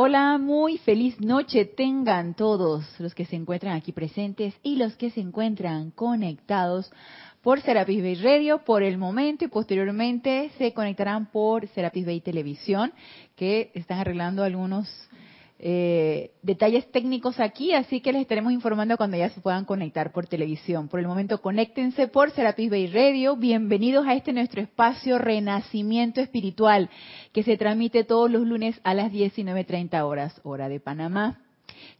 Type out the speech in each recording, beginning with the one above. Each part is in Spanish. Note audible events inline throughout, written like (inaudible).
Hola, muy feliz noche tengan todos los que se encuentran aquí presentes y los que se encuentran conectados por Serapis Bay Radio por el momento y posteriormente se conectarán por Serapis Bay Televisión que están arreglando algunos eh, detalles técnicos aquí, así que les estaremos informando cuando ya se puedan conectar por televisión. Por el momento, conéctense por Serapis Bay Radio. Bienvenidos a este nuestro espacio Renacimiento Espiritual, que se transmite todos los lunes a las 19.30 horas, hora de Panamá.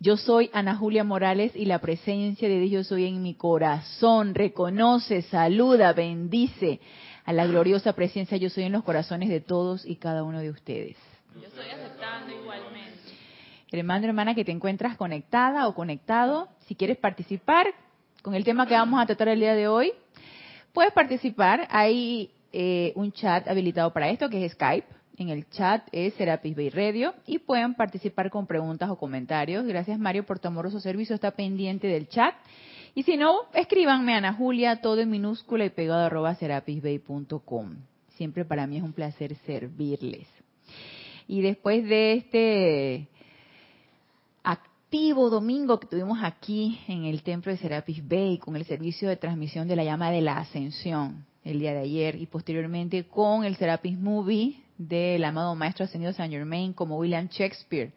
Yo soy Ana Julia Morales y la presencia de Dios soy en mi corazón. Reconoce, saluda, bendice a la gloriosa presencia yo soy en los corazones de todos y cada uno de ustedes. Yo estoy aceptando igualmente hermano hermana que te encuentras conectada o conectado, si quieres participar con el tema que vamos a tratar el día de hoy, puedes participar. Hay eh, un chat habilitado para esto que es Skype. En el chat es Serapis Bay Radio y pueden participar con preguntas o comentarios. Gracias Mario por tu amoroso servicio, está pendiente del chat. Y si no, escríbanme a Ana Julia, todo en minúscula y pegado arroba serapisbay.com. Siempre para mí es un placer servirles. Y después de este activo domingo que tuvimos aquí en el templo de Serapis Bay con el servicio de transmisión de la llama de la ascensión el día de ayer y posteriormente con el Serapis Movie del amado maestro ascendido Saint Germain como William Shakespeare,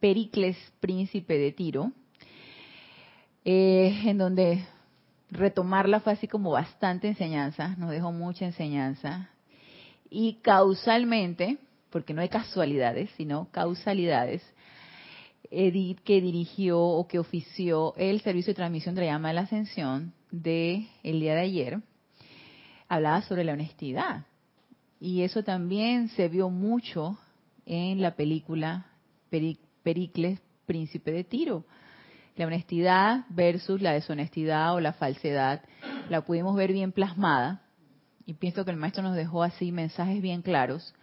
Pericles Príncipe de Tiro, eh, en donde retomarla fue así como bastante enseñanza, nos dejó mucha enseñanza. Y causalmente, porque no hay casualidades, sino causalidades, Edith que dirigió o que ofició el servicio de transmisión de la llama de la ascensión de el día de ayer, hablaba sobre la honestidad. Y eso también se vio mucho en la película Pericles, Príncipe de Tiro. La honestidad versus la deshonestidad o la falsedad, la pudimos ver bien plasmada. Y pienso que el maestro nos dejó así mensajes bien claros,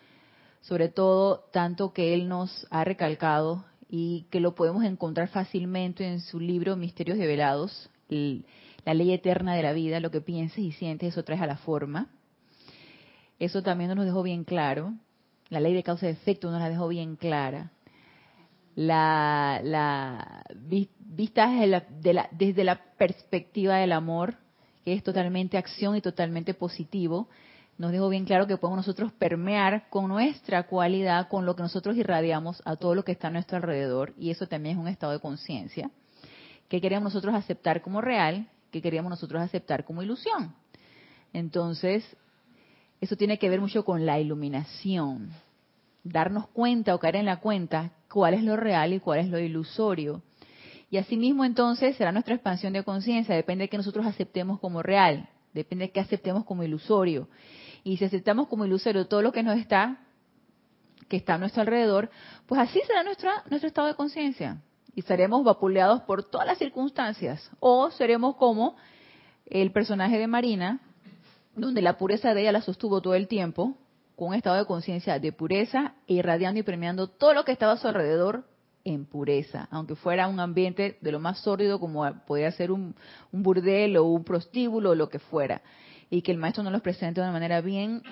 sobre todo tanto que él nos ha recalcado y que lo podemos encontrar fácilmente en su libro Misterios Develados, la ley eterna de la vida, lo que piensas y sientes, eso traes a la forma. Eso también nos dejó bien claro. La ley de causa y efecto nos la dejó bien clara. La, la vista desde la perspectiva del amor, que es totalmente acción y totalmente positivo, nos dejó bien claro que podemos nosotros permear con nuestra cualidad, con lo que nosotros irradiamos a todo lo que está a nuestro alrededor, y eso también es un estado de conciencia, que queríamos nosotros aceptar como real, que queríamos nosotros aceptar como ilusión. Entonces, eso tiene que ver mucho con la iluminación, darnos cuenta o caer en la cuenta cuál es lo real y cuál es lo ilusorio. Y asimismo entonces será nuestra expansión de conciencia, depende de que nosotros aceptemos como real, depende de que aceptemos como ilusorio. Y si aceptamos como ilusorio todo lo que nos está, que está a nuestro alrededor, pues así será nuestra, nuestro estado de conciencia. Y seremos vapuleados por todas las circunstancias. O seremos como el personaje de Marina, donde la pureza de ella la sostuvo todo el tiempo, con un estado de conciencia de pureza, irradiando y premiando todo lo que estaba a su alrededor en pureza, aunque fuera un ambiente de lo más sórdido como podía ser un, un burdel o un prostíbulo o lo que fuera y que el maestro nos los presenta de una manera bien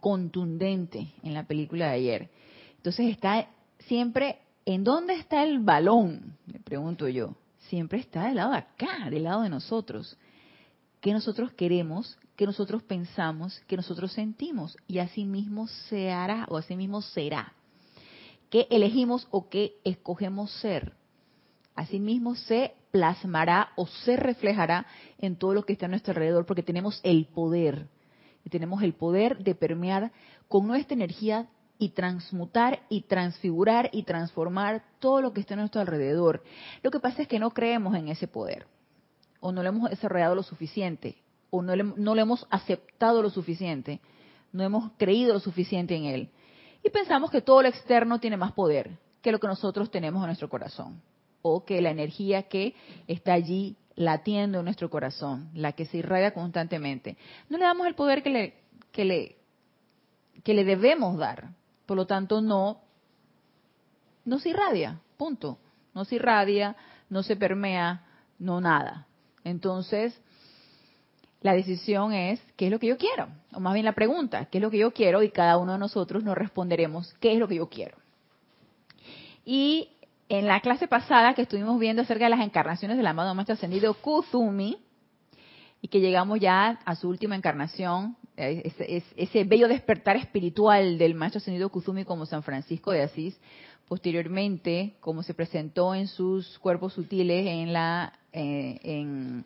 contundente en la película de ayer. Entonces está siempre, ¿en dónde está el balón? Le pregunto yo. Siempre está del lado de acá, del lado de nosotros. ¿Qué nosotros queremos? ¿Qué nosotros pensamos? ¿Qué nosotros sentimos? Y así mismo se hará o así mismo será. ¿Qué elegimos o qué escogemos ser? Asimismo se plasmará o se reflejará en todo lo que está a nuestro alrededor, porque tenemos el poder. Y tenemos el poder de permear con nuestra energía y transmutar y transfigurar y transformar todo lo que está a nuestro alrededor. Lo que pasa es que no creemos en ese poder, o no lo hemos desarrollado lo suficiente, o no, no lo hemos aceptado lo suficiente, no hemos creído lo suficiente en él. Y pensamos que todo lo externo tiene más poder que lo que nosotros tenemos en nuestro corazón o que la energía que está allí latiendo en nuestro corazón, la que se irradia constantemente. No le damos el poder que le, que le, que le debemos dar. Por lo tanto, no, no se irradia, punto. No se irradia, no se permea, no nada. Entonces, la decisión es, ¿qué es lo que yo quiero? O más bien la pregunta, ¿qué es lo que yo quiero? Y cada uno de nosotros nos responderemos, ¿qué es lo que yo quiero? Y en la clase pasada que estuvimos viendo acerca de las encarnaciones del amado Maestro Ascendido Kuzumi, y que llegamos ya a su última encarnación, ese, ese bello despertar espiritual del Maestro Ascendido Kuzumi como San Francisco de Asís, posteriormente, como se presentó en sus cuerpos sutiles en la, eh, en,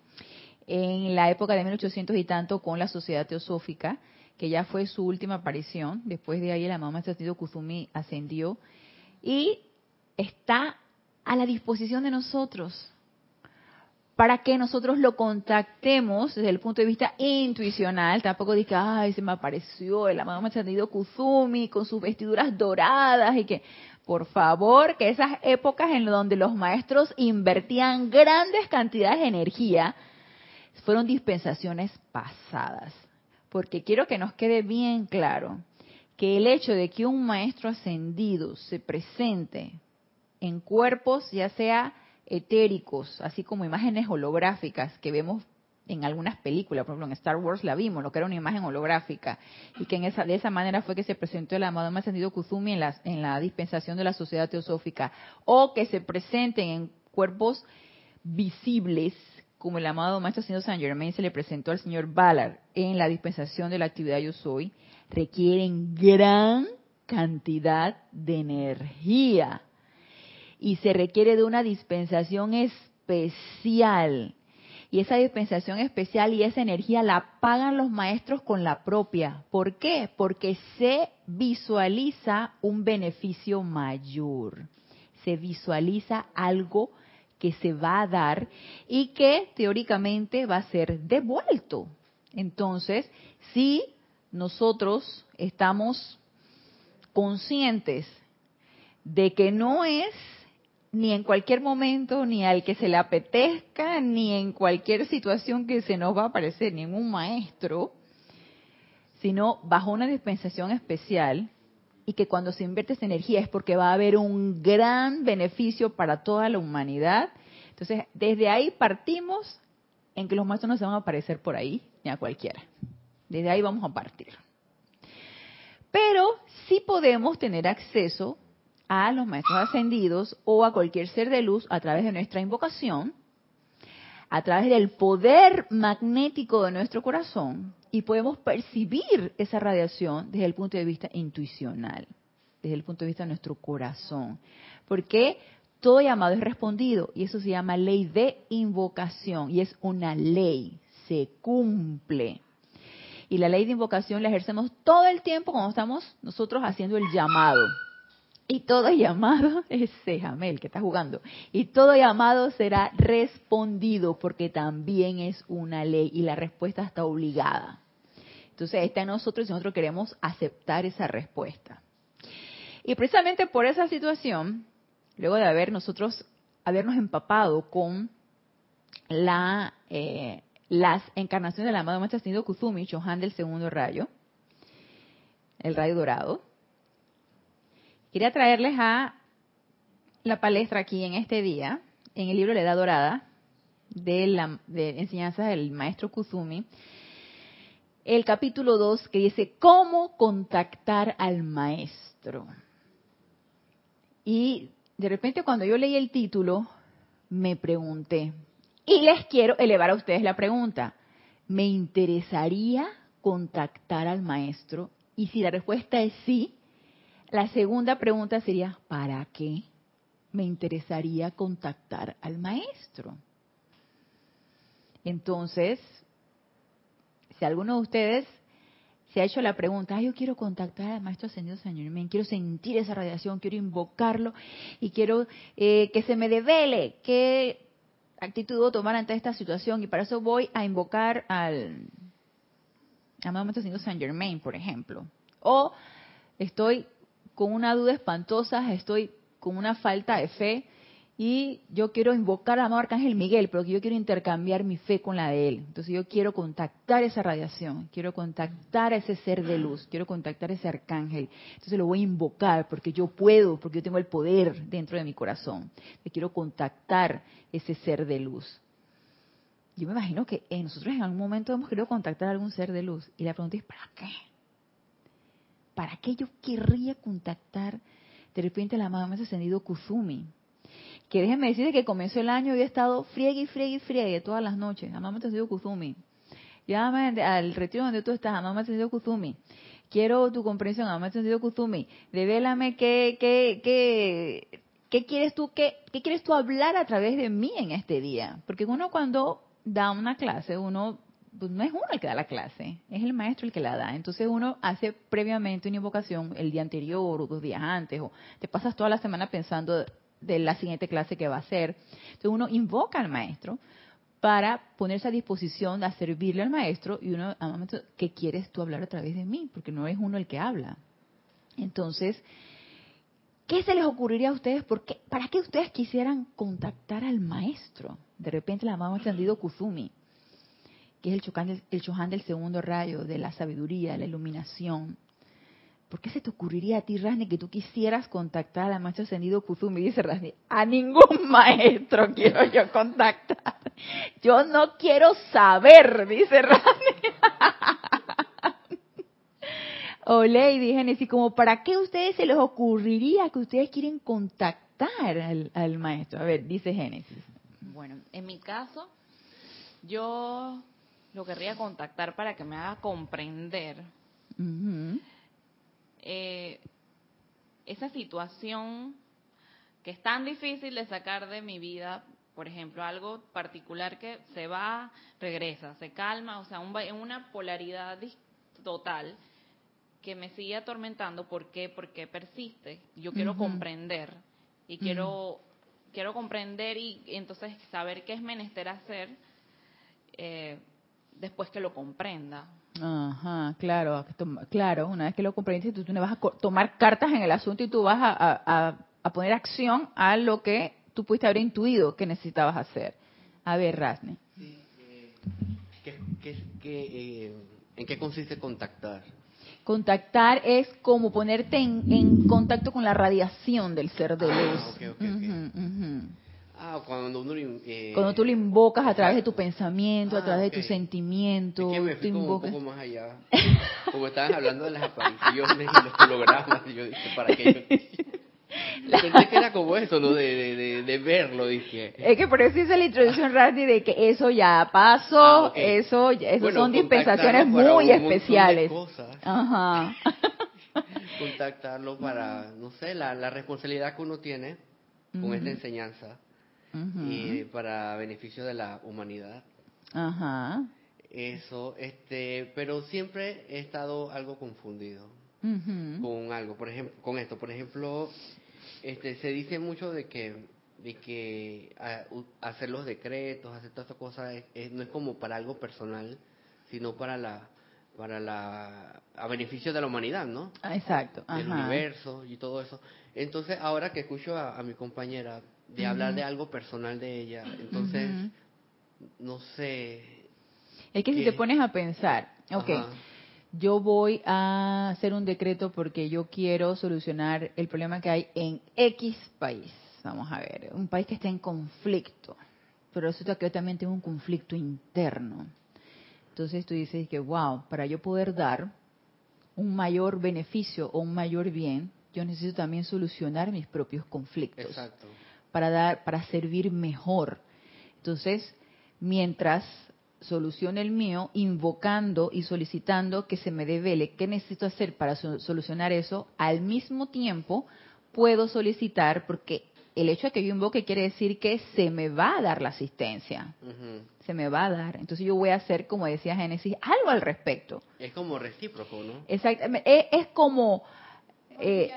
en la época de 1800 y tanto con la Sociedad Teosófica, que ya fue su última aparición. Después de ahí el amado Maestro Ascendido Kuzumi ascendió y está a la disposición de nosotros para que nosotros lo contactemos desde el punto de vista intuicional. Tampoco diga, ay, se me apareció el amado Ascendido Kuzumi con sus vestiduras doradas y que, por favor, que esas épocas en donde los maestros invertían grandes cantidades de energía fueron dispensaciones pasadas. Porque quiero que nos quede bien claro que el hecho de que un maestro ascendido se presente en cuerpos, ya sea etéricos, así como imágenes holográficas que vemos en algunas películas, por ejemplo en Star Wars la vimos, lo que era una imagen holográfica, y que en esa, de esa manera fue que se presentó el amado ascendido Kuzumi en la, en la dispensación de la sociedad teosófica, o que se presenten en cuerpos visibles, como el amado Maestro Ascendido San Germain se le presentó al señor Ballard en la dispensación de la actividad Yo Soy, requieren gran cantidad de energía y se requiere de una dispensación especial. Y esa dispensación especial y esa energía la pagan los maestros con la propia. ¿Por qué? Porque se visualiza un beneficio mayor. Se visualiza algo que se va a dar y que teóricamente va a ser devuelto. Entonces, si nosotros estamos conscientes de que no es ni en cualquier momento, ni al que se le apetezca, ni en cualquier situación que se nos va a aparecer, ni en un maestro, sino bajo una dispensación especial y que cuando se invierte esa energía es porque va a haber un gran beneficio para toda la humanidad. Entonces, desde ahí partimos en que los maestros no se van a aparecer por ahí, ni a cualquiera. Desde ahí vamos a partir. Pero sí podemos tener acceso a los maestros ascendidos o a cualquier ser de luz a través de nuestra invocación, a través del poder magnético de nuestro corazón y podemos percibir esa radiación desde el punto de vista intuicional, desde el punto de vista de nuestro corazón. Porque todo llamado es respondido y eso se llama ley de invocación y es una ley, se cumple. Y la ley de invocación la ejercemos todo el tiempo cuando estamos nosotros haciendo el llamado. Y todo llamado, (laughs) ese Jamel que está jugando, y todo llamado será respondido porque también es una ley y la respuesta está obligada. Entonces está en nosotros y nosotros queremos aceptar esa respuesta. Y precisamente por esa situación, luego de haber nosotros, habernos empapado con la, eh, las encarnaciones del amado Maestro Ascendido Kuzumi, Chohan del segundo rayo, el rayo dorado, Quería traerles a la palestra aquí en este día, en el libro La Edad Dorada, de, la, de enseñanzas del maestro Kuzumi, el capítulo 2 que dice, ¿cómo contactar al maestro? Y de repente cuando yo leí el título, me pregunté, y les quiero elevar a ustedes la pregunta, ¿me interesaría contactar al maestro? Y si la respuesta es sí, la segunda pregunta sería, ¿para qué me interesaría contactar al maestro? Entonces, si alguno de ustedes se ha hecho la pregunta, yo quiero contactar al maestro ascendido Señor, quiero sentir esa radiación, quiero invocarlo y quiero eh, que se me devele qué actitud debo tomar ante esta situación y para eso voy a invocar al amado maestro ascendido Saint Germain, por ejemplo. O estoy con una duda espantosa, estoy con una falta de fe y yo quiero invocar a amado Arcángel Miguel, pero yo quiero intercambiar mi fe con la de él. Entonces yo quiero contactar esa radiación, quiero contactar a ese ser de luz, quiero contactar a ese arcángel. Entonces lo voy a invocar porque yo puedo, porque yo tengo el poder dentro de mi corazón. Yo quiero contactar ese ser de luz. Yo me imagino que nosotros en algún momento hemos querido contactar a algún ser de luz. Y la pregunta es, ¿para qué? ¿Para qué yo querría contactar de repente la amada Maestra Ascendido Kuzumi, que déjenme decirle que comenzó el año y he estado friegue y friegue y friegue todas las noches, Maestra Ascendido Kuzumi. Llámame al retiro donde tú estás, Maestra Ascendido Kuzumi. Quiero tu comprensión, Maestra Ascendido Kuzumi. Revélame qué, qué, qué, qué quieres tú, qué, qué quieres tú hablar a través de mí en este día. Porque uno cuando da una clase, uno no es uno el que da la clase, es el maestro el que la da. Entonces uno hace previamente una invocación el día anterior o dos días antes, o te pasas toda la semana pensando de la siguiente clase que va a hacer. Entonces uno invoca al maestro para ponerse a disposición a servirle al maestro y uno, a momento, ¿qué quieres tú hablar a través de mí? Porque no es uno el que habla. Entonces, ¿qué se les ocurriría a ustedes? ¿Por qué, ¿Para qué ustedes quisieran contactar al maestro? De repente la mamá entendido Kuzumi que es el Chohan, del, el Chohan del segundo rayo, de la sabiduría, de la iluminación. ¿Por qué se te ocurriría a ti, Rasni, que tú quisieras contactar al maestro ascendido Kuzumi? Dice Rasni, a ningún (laughs) maestro quiero yo contactar. Yo no quiero saber, dice Rasni. (laughs) o Lady Genesis, como para qué a ustedes se les ocurriría que ustedes quieren contactar al, al maestro. A ver, dice Génesis. Bueno, en mi caso, yo lo querría contactar para que me haga comprender eh, esa situación que es tan difícil de sacar de mi vida, por ejemplo, algo particular que se va, regresa, se calma, o sea, un, una polaridad total que me sigue atormentando. ¿Por qué? Porque persiste. Yo quiero comprender y quiero quiero comprender y entonces saber qué es menester hacer eh, después que lo comprenda. Ajá, claro, claro, una vez que lo comprendes, tú, tú no vas a tomar cartas en el asunto y tú vas a, a- poner acción a lo que tú pudiste haber intuido que necesitabas hacer. A ver, Rasne. Sí, eh, ¿qué- qué- qué, eh, ¿En qué consiste contactar? Contactar es como ponerte en, en contacto con la radiación del ser de Ah, luz. ok, ok, ok. Ujú, ujú. Ah, cuando uno... eh, Cuando tú lo invocas a través de tu exacto. pensamiento, a Ah, través ok. de tu sentimiento, Es que me tú fui como un invocas. poco más allá. (laughs) Como estaban hablando de las apariciones y los hologramas, yo dije, ¿para qué? (laughs) Yo pensé que era como eso, ¿no? De, de, de, de verlo, dije. Es que por eso hice la introducción, Randy, de que eso ya pasó, Ah, ok. eso, eso Bueno, son dispensaciones muy un especiales. Ajá. Contactarlo para, no sé, la, la responsabilidad que uno tiene con Ujú. esta enseñanza Y para beneficio de la humanidad. Ajá. Eso, este, pero siempre he estado algo confundido con algo, por ejemplo, con esto, por ejemplo, este, se dice mucho de que, de que ah, hacer los decretos, hacer todas estas cosas, es- es- no es como para algo personal, sino para la, para la, a beneficio de la humanidad, ¿no? Exacto. Del Ajá. universo y todo eso. Entonces, ahora que escucho a, a mi compañera de hablar de algo personal de ella, entonces, no sé, Es que si te pones a pensar, ok, Ajá. yo voy a hacer un decreto porque yo quiero solucionar el problema que hay en X país. Vamos a ver, un país que está en conflicto, pero resulta que yo también tengo un conflicto interno. Entonces tú dices que, wow, para yo poder dar un mayor beneficio o un mayor bien, yo necesito también solucionar mis propios conflictos Exacto. Para dar, para servir mejor. Entonces, mientras solucione el mío, invocando y solicitando que se me devele qué necesito hacer para so- solucionar eso, al mismo tiempo puedo solicitar, porque el hecho de que yo invoque quiere decir que se me va a dar la asistencia, se me va a dar. Entonces yo voy a hacer, como decía Génesis, algo al respecto. Es como recíproco, ¿no? Exactamente. Es, es como eh,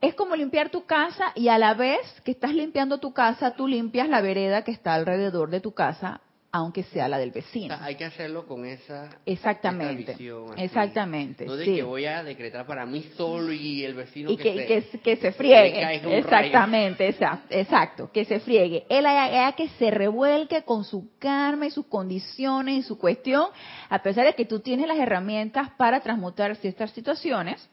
es como limpiar tu casa y a la vez que estás limpiando tu casa, tú limpias la vereda que está alrededor de tu casa, aunque sea la del O vecino. sea, hay que hacerlo con esa Exactamente. esa visión así. Exactamente, No de sí. que voy a decretar para mí solo y el vecino Y que, se... que, se- que se le friegue. Exactamente, exacto, exacto, que se friegue. Él haya que se revuelque con su karma y sus condiciones y su cuestión, a pesar de que tú tienes las herramientas para transmutar ciertas situaciones,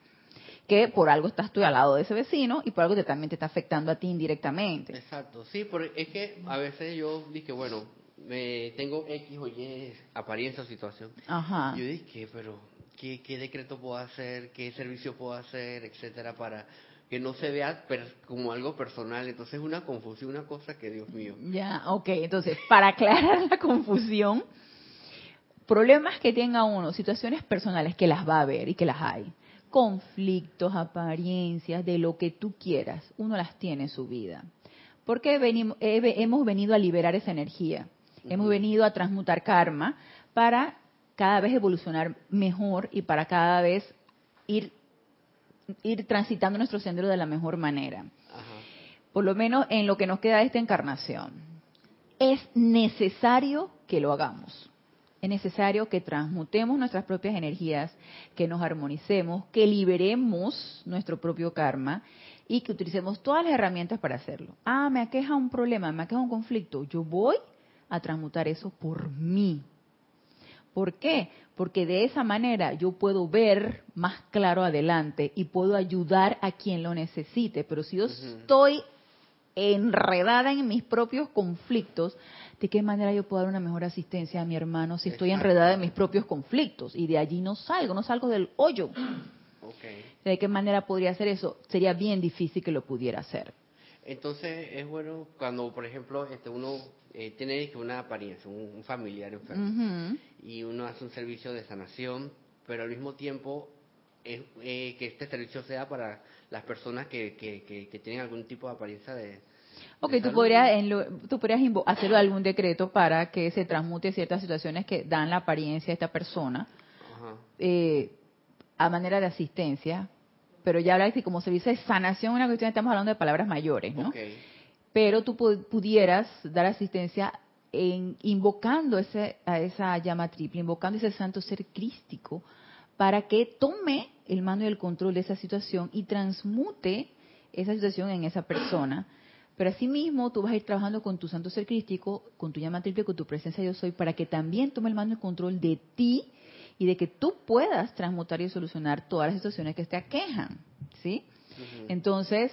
que por algo estás tú al lado de ese vecino y por algo que también te está afectando a ti indirectamente. Exacto, sí, porque es que a veces yo dije, bueno, me tengo X o Y apariencia o situación. Ajá. Yo dije, pero ¿qué, ¿qué decreto puedo hacer? ¿Qué servicio puedo hacer? Etcétera, para, que no se vea como algo personal. Entonces es una confusión, una cosa que, Dios mío. Ya, ok. Entonces, para aclarar la confusión, problemas que tenga uno, situaciones personales que las va a ver y que las hay, conflictos, apariencias, de lo que tú quieras, uno las tiene en su vida. Porque venimos, hemos venido a liberar esa energía, hemos venido a transmutar karma para cada vez evolucionar mejor y para cada vez ir, ir transitando nuestro sendero de la mejor manera. Por lo menos en lo que nos queda de esta encarnación. Es necesario que lo hagamos. Es necesario que transmutemos nuestras propias energías, que nos armonicemos, que liberemos nuestro propio karma y que utilicemos todas las herramientas para hacerlo. Ah, me aqueja un problema, me aqueja un conflicto. Yo voy a transmutar eso por mí, ¿Por qué? Porque de esa manera yo puedo ver más claro adelante y puedo ayudar a quien lo necesite. Pero si yo estoy enredada en mis propios conflictos, ¿de qué manera yo puedo dar una mejor asistencia a mi hermano si estoy enredada en mis propios conflictos? Y de allí no salgo, no salgo del hoyo. ¿De qué manera podría hacer eso? Sería bien difícil que lo pudiera hacer. Entonces es bueno cuando, por ejemplo, este uno eh, tiene una apariencia, un, familiar enfermo, y uno hace un servicio de sanación, pero al mismo tiempo es, eh, que este servicio sea para las personas que, que, tienen algún tipo de apariencia de... Ok, tú podrías, en tú podrías hacerlo algún decreto para que se transmute ciertas situaciones que dan la apariencia de esta persona eh, a manera de asistencia, pero ya de como servicio de sanación, una cuestión, estamos hablando de palabras mayores, ¿no? pero tú pudieras dar asistencia en, invocando ese, a esa llama triple, invocando ese santo ser crístico, para que tome el mando y el control de esa situación y transmute esa situación en esa persona. Pero asimismo, tú vas a ir trabajando con tu santo ser crístico, con tu llama triple, con tu presencia yo soy, para que también tome el mando y el control de ti y de que tú puedas transmutar y solucionar todas las situaciones que te aquejan, ¿sí? Entonces,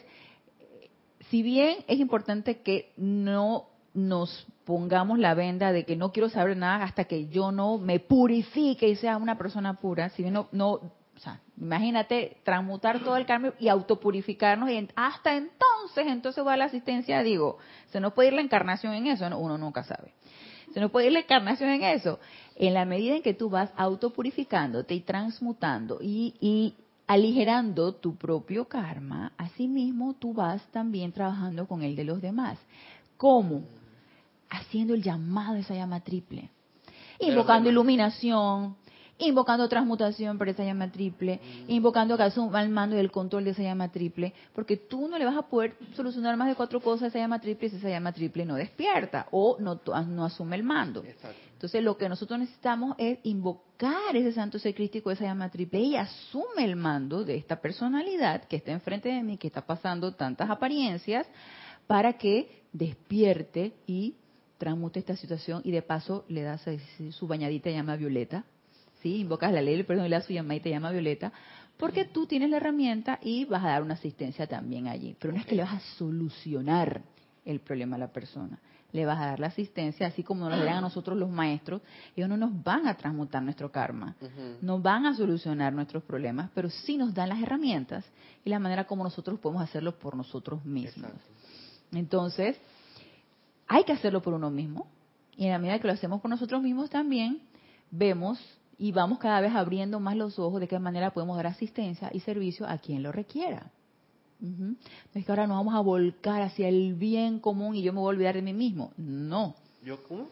si bien es importante que no nos pongamos la venda de que no quiero saber nada hasta que yo no me purifique y sea una persona pura, si bien no, no sea, imagínate transmutar todo el cambio y autopurificarnos y hasta entonces, entonces va la asistencia, digo, se nos puede ir la encarnación en eso, uno nunca sabe. Se nos puede ir la encarnación en eso. En la medida en que tú vas autopurificándote y transmutando y, y aligerando tu propio karma, asimismo tú vas también trabajando con el de los demás. ¿Cómo? Haciendo el llamado a esa llama triple, invocando iluminación, invocando transmutación para esa llama triple, mm. invocando que al mando y el control de esa llama triple, porque tú no le vas a poder solucionar más de cuatro cosas a esa llama triple si esa llama triple no despierta o no, no asume el mando. Entonces lo que nosotros necesitamos es invocar ese santo ser crístico, esa llama triple y asume el mando de esta personalidad que está enfrente de mí, que está pasando tantas apariencias, para que despierte y transmute esta situación y de paso le das su bañadita llama violeta ¿sí? Invocas la ley del perdón y la suya y te llama Violeta, porque tú tienes la herramienta y vas a dar una asistencia también allí. Pero no es que le vas a solucionar el problema a la persona, le vas a dar la asistencia, así como nos dan a nosotros los maestros, ellos no nos van a transmutar nuestro karma, no van a solucionar nuestros problemas, pero sí nos dan las herramientas y la manera como nosotros podemos hacerlo por nosotros mismos. Entonces, hay que hacerlo por uno mismo, y en la medida que lo hacemos por nosotros mismos también, vemos y vamos cada vez abriendo más los ojos de qué manera podemos dar asistencia y servicio a quien lo requiera. es que ahora nos vamos a volcar hacia el bien común y yo me voy a olvidar de mí mismo. No. ¿Yo cómo?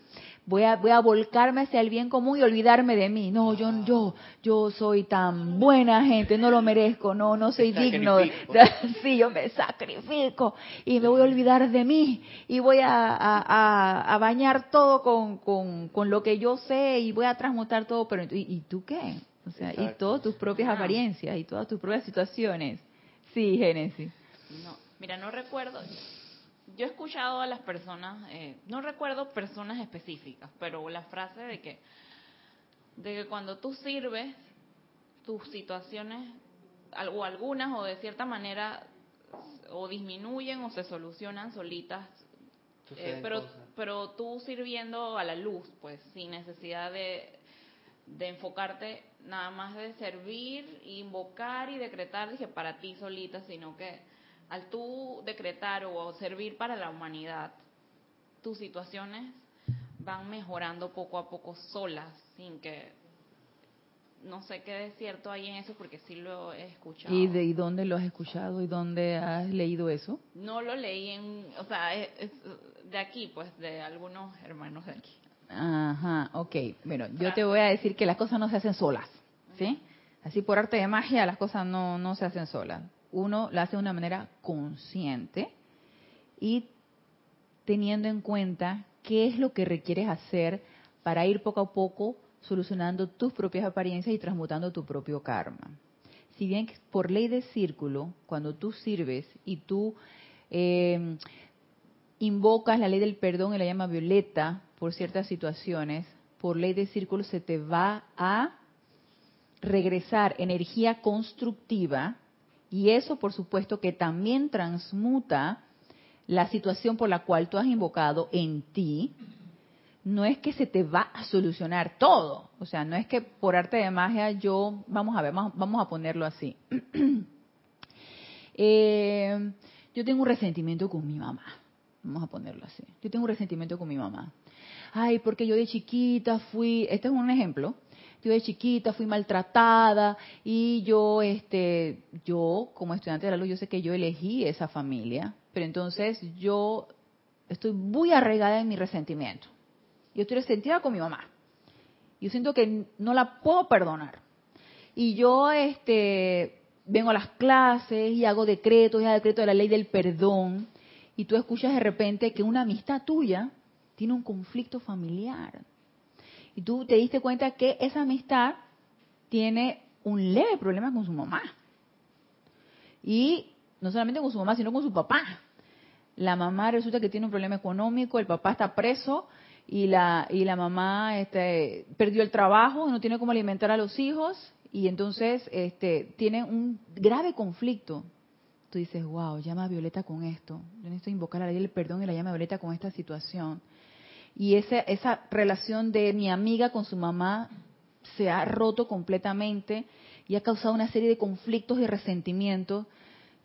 voy a, voy a volcarme hacia el bien común y olvidarme de mí. No, yo, yo, yo soy tan buena gente, no lo merezco, no, no soy digno. (laughs) sí, yo me sacrifico y me voy a olvidar de mí y voy a, bañar todo con, con, lo que yo sé y voy a transmutar todo, pero ¿y, tú qué? O sea, y todas tus propias apariencias y todas tus propias situaciones. Sí, Génesis. No, mira, no recuerdo, yo he escuchado a las personas, eh, no recuerdo personas específicas, pero la frase de que, de que cuando tú sirves, tus situaciones, o algunas, o de cierta manera, o disminuyen o se solucionan solitas, eh, pero, pero tú sirviendo a la luz, pues, sin necesidad de, de enfocarte nada más de servir, invocar y decretar, dije, para ti solita, sino que al tú decretar o servir para la humanidad, tus situaciones van mejorando poco a poco solas, sin que no sé qué de cierto hay en eso porque sí lo he escuchado. ¿Y de dónde lo has escuchado y dónde has leído eso? No lo leí en, o sea, es, de aquí, pues, de algunos hermanos de aquí. Ajá, ok. Bueno, yo te voy a decir que las cosas no se hacen solas, ¿sí? Así por arte de magia las cosas no, no se hacen solas. Uno lo hace de una manera consciente y teniendo en cuenta qué es lo que requieres hacer para ir poco a poco solucionando tus propias apariencias y transmutando tu propio karma. Si bien por ley de círculo, cuando tú sirves y tú eh, invocas la ley del perdón y la llama violeta por ciertas situaciones, por ley de círculo se te va a regresar energía constructiva y eso por supuesto que también transmuta la situación por la cual tú has invocado en ti, no es que se te va a solucionar todo. O sea, no es que por arte de magia yo, vamos a ver, vamos a ponerlo así. (clears throat) Eh, yo tengo un resentimiento con mi mamá. Vamos a ponerlo así. Yo tengo un resentimiento con mi mamá. Ay, porque yo de chiquita fui, este es un ejemplo, yo de chiquita fui maltratada y yo, este, yo como estudiante de la luz, yo sé que yo elegí esa familia, pero entonces yo estoy muy arraigada en mi resentimiento. Yo estoy resentida con mi mamá. Yo siento que no la puedo perdonar. Y yo, este, vengo a las clases y hago decretos, y hago decretos de la ley del perdón y tú escuchas de repente que una amistad tuya tiene un conflicto familiar. Y tú te diste cuenta que esa amistad tiene un leve problema con su mamá. Y no solamente con su mamá, sino con su papá. La mamá resulta que tiene un problema económico, el papá está preso y la, y la mamá este, perdió el trabajo, no tiene cómo alimentar a los hijos y entonces este, tiene un grave conflicto tú dices, wow, llama a Violeta con esto. Yo necesito invocar a la ley del perdón y la llama a Violeta con esta situación. Y esa, esa relación de mi amiga con su mamá se ha roto completamente y ha causado una serie de conflictos y resentimientos.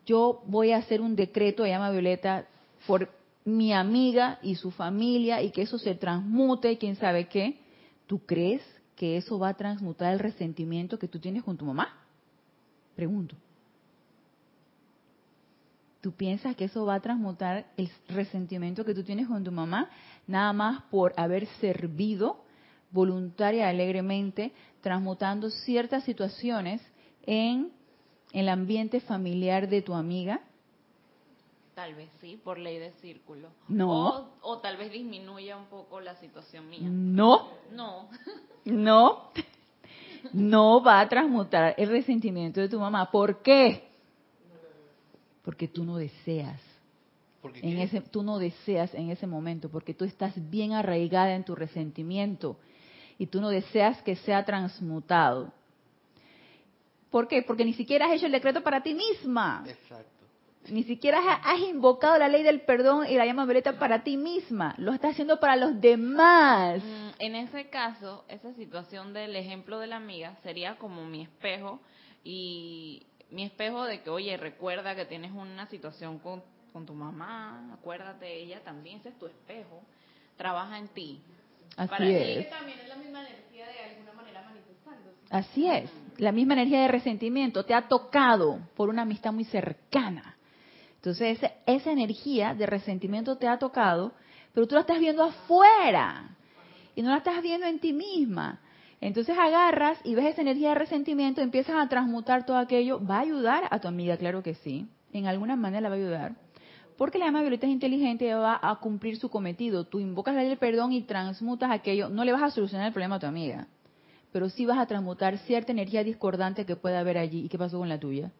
Yo voy a hacer un decreto, llama Violeta, por mi amiga y su familia y que eso se transmute y quién sabe qué. ¿Tú crees que eso va a transmutar el resentimiento que tú tienes con tu mamá? Pregunto. ¿Tú piensas que eso va a transmutar el resentimiento que tú tienes con tu mamá nada más por haber servido voluntaria y alegremente, transmutando ciertas situaciones en el ambiente familiar de tu amiga? Tal vez sí, por ley de círculo. No. O, tal vez disminuya un poco la situación mía. No. No. No. No va a transmutar el resentimiento de tu mamá. ¿Por qué? Porque tú no deseas. en ese, tú no deseas en ese momento, porque tú estás bien arraigada en tu resentimiento y tú no deseas que sea transmutado. ¿Por qué? Porque ni siquiera has hecho el decreto para ti misma. Exacto. Ni siquiera has invocado la ley del perdón y la llama violeta para ti misma. Lo estás haciendo para los demás. Mm, en ese caso, esa situación del ejemplo de la amiga sería como mi espejo y mi espejo de que, oye, recuerda que tienes una situación con, tu mamá, acuérdate, ella también, ese es tu espejo, trabaja en ti. Así Para es. que también es la misma energía de alguna manera manifestándose. Así es, la misma energía de resentimiento te ha tocado por una amistad muy cercana. Entonces, esa energía de resentimiento te ha tocado, pero tú la estás viendo afuera y no la estás viendo en ti misma. Entonces agarras y ves esa energía de resentimiento, empiezas a transmutar todo aquello, va a ayudar a tu amiga, claro que sí, en alguna manera la va a ayudar. Porque la llama violeta es inteligente y va a cumplir su cometido. Tú invocas la ley del perdón y transmutas aquello, no le vas a solucionar el problema a tu amiga, pero sí vas a transmutar cierta energía discordante que pueda haber allí. ¿Y qué pasó con la tuya?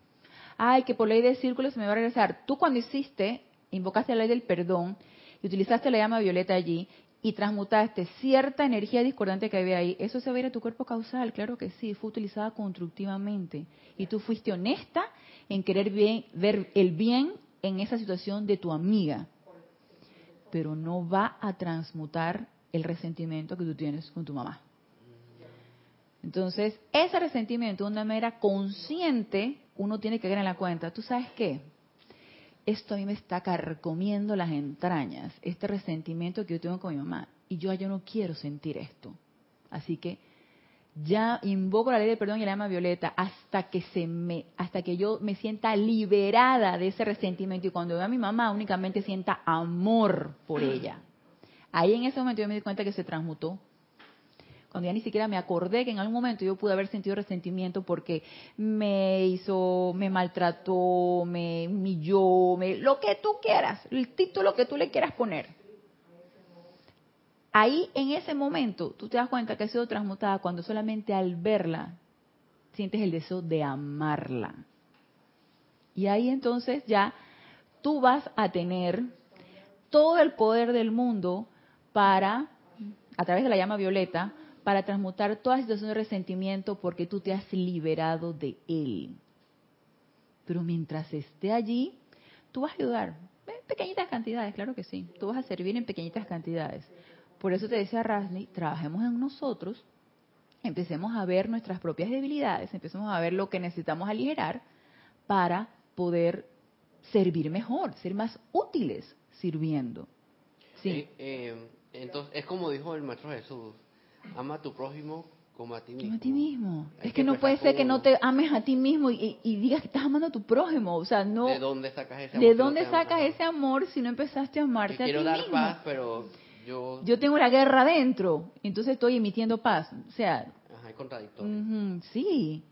Ay, que por ley de círculo se me va a regresar. Tú cuando hiciste, invocaste la ley del perdón y utilizaste la llama violeta allí y transmutaste cierta energía discordante que había ahí, eso se va a ir a tu cuerpo causal, claro que sí, fue utilizada constructivamente. Y tú fuiste honesta en querer ver el bien en esa situación de tu amiga. Pero no va a transmutar el resentimiento que tú tienes con tu mamá. Entonces, ese resentimiento de una manera consciente, uno tiene que caer en la cuenta. ¿Tú sabes qué? Esto a mí me está carcomiendo las entrañas, este resentimiento que yo tengo con mi mamá. Y yo, no quiero sentir esto. Así que ya invoco la ley del perdón y la llama violeta hasta que se me, hasta que yo me sienta liberada de ese resentimiento y cuando veo a mi mamá únicamente sienta amor por ella. Ahí en ese momento yo me di cuenta que se transmutó. Cuando ya ni siquiera me acordé que en algún momento yo pude haber sentido resentimiento porque me hizo, me maltrató, me humilló, me, lo que tú quieras, el título que tú le quieras poner ahí en ese momento tú te das cuenta que ha sido transmutada cuando solamente al verla sientes el deseo de amarla. Y ahí entonces ya tú vas a tener todo el poder del mundo para, a través de la llama violeta, para transmutar toda situación de resentimiento porque tú te has liberado de él. Pero mientras esté allí, tú vas a ayudar en pequeñitas cantidades, claro que sí. Tú vas a servir en pequeñitas cantidades. Por eso te decía Rasni, trabajemos en nosotros, empecemos a ver nuestras propias debilidades, empecemos a ver lo que necesitamos aligerar para poder servir mejor, ser más útiles sirviendo. Sí. Eh, eh, entonces, es como dijo el Maestro Jesús, ama a tu prójimo como a ti mismo. Como a ti mismo. es que, no puede ser que no te ames a ti mismo y, digas que estás amando a tu prójimo. O sea, no. ¿De dónde sacas ese amor? ¿De dónde sacas ese amor si no empezaste a amarte a ti mismo? Quiero dar paz, pero yo... tengo la guerra dentro, entonces estoy emitiendo paz. O sea... Ajá, es contradictorio. sí.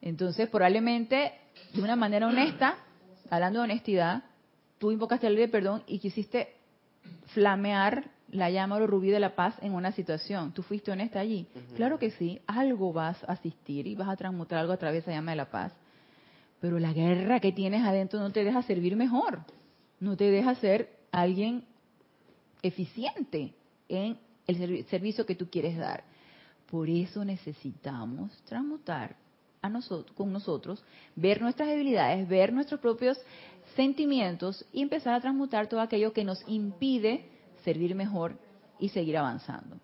Entonces, probablemente, de una manera honesta, hablando de honestidad, tú invocaste el ley de perdón y quisiste flamear la llama o rubí de la paz en una situación. Tú fuiste honesta allí. Claro que sí, algo vas a asistir y vas a transmutar algo a través de la llama de la paz. Pero la guerra que tienes adentro no te deja servir mejor. No te deja ser alguien eficiente en el servicio que tú quieres dar. Por eso necesitamos transmutar a nosotros, con nosotros, ver nuestras debilidades, ver nuestros propios sentimientos y empezar a transmutar todo aquello que nos impide servir mejor y seguir avanzando.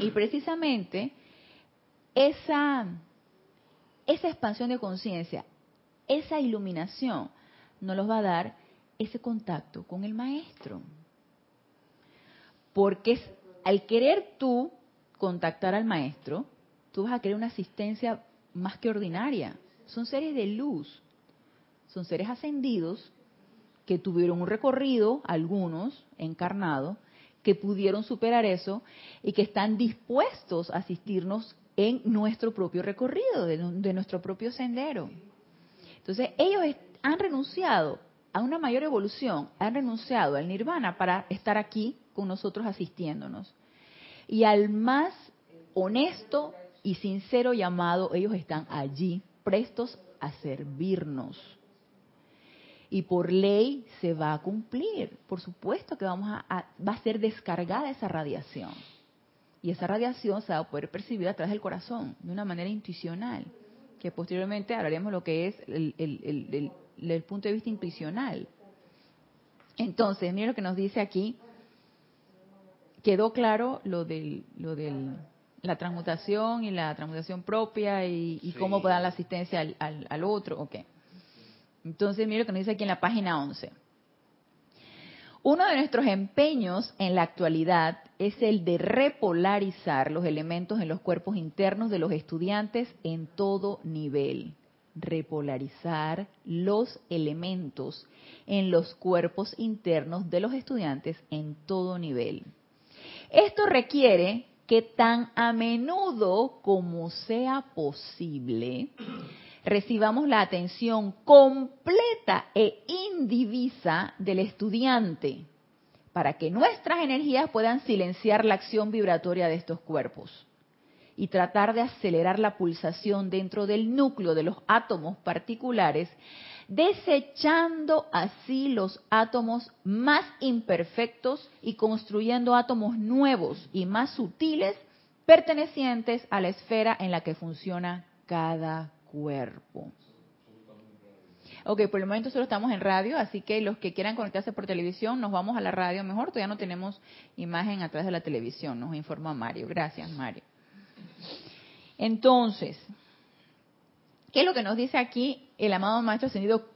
Y precisamente esa, esa expansión de conciencia, esa iluminación, nos los va a dar ese contacto con el maestro. Porque al querer tú contactar al maestro, tú vas a querer una asistencia más que ordinaria. Son seres de luz, son seres ascendidos que tuvieron un recorrido, algunos encarnados, que pudieron superar eso y que están dispuestos a asistirnos en nuestro propio recorrido, de, nuestro propio sendero. Entonces, ellos han renunciado a una mayor evolución, han renunciado al nirvana para estar aquí con nosotros asistiéndonos. Y al más honesto y sincero llamado, ellos están allí, prestos a servirnos. Y por ley se va a cumplir. Por supuesto que vamos a, va a ser descargada esa radiación. Y esa radiación se va a poder percibir a través del corazón, de una manera intuicional. Que posteriormente hablaremos lo que es el, el, el punto de vista intuicional. Entonces, mira lo que nos dice aquí quedó claro lo del, lo del la transmutación y la transmutación propia y, cómo puede dar la asistencia al, al, otro. Ok. Entonces, mira lo que nos dice aquí en la página 11. Uno de nuestros empeños en la actualidad es el de repolarizar los elementos en los cuerpos internos de los estudiantes en todo nivel. Repolarizar los elementos en los cuerpos internos de los estudiantes en todo nivel. Esto requiere que tan a menudo como sea posible recibamos la atención completa e indivisa del estudiante para que nuestras energías puedan silenciar la acción vibratoria de estos cuerpos y tratar de acelerar la pulsación dentro del núcleo de los átomos particulares desechando así los átomos más imperfectos y construyendo átomos nuevos y más sutiles pertenecientes a la esfera en la que funciona cada cuerpo. Ok, por el momento solo estamos en radio, así que los que quieran conectarse por televisión, nos vamos a la radio mejor. Todavía no tenemos imagen atrás de la televisión, nos informa Mario. Gracias, Mario. Entonces, ¿qué es lo que nos dice aquí el amado maestro ascendido?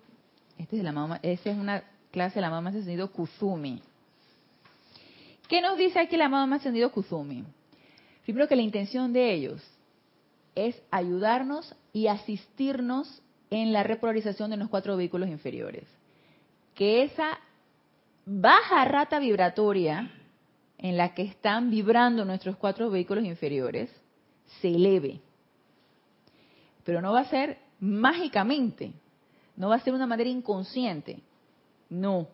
Este es el es una clase del amado maestro ascendido Kuzumi. ¿Qué nos dice aquí el amado maestro ascendido Kuzumi? Primero que la intención de ellos es ayudarnos y asistirnos en la repolarización de los cuatro vehículos inferiores. Que esa baja rata vibratoria en la que están vibrando nuestros cuatro vehículos inferiores se eleve. Pero no va a ser mágicamente, no va a ser una manera inconsciente. No,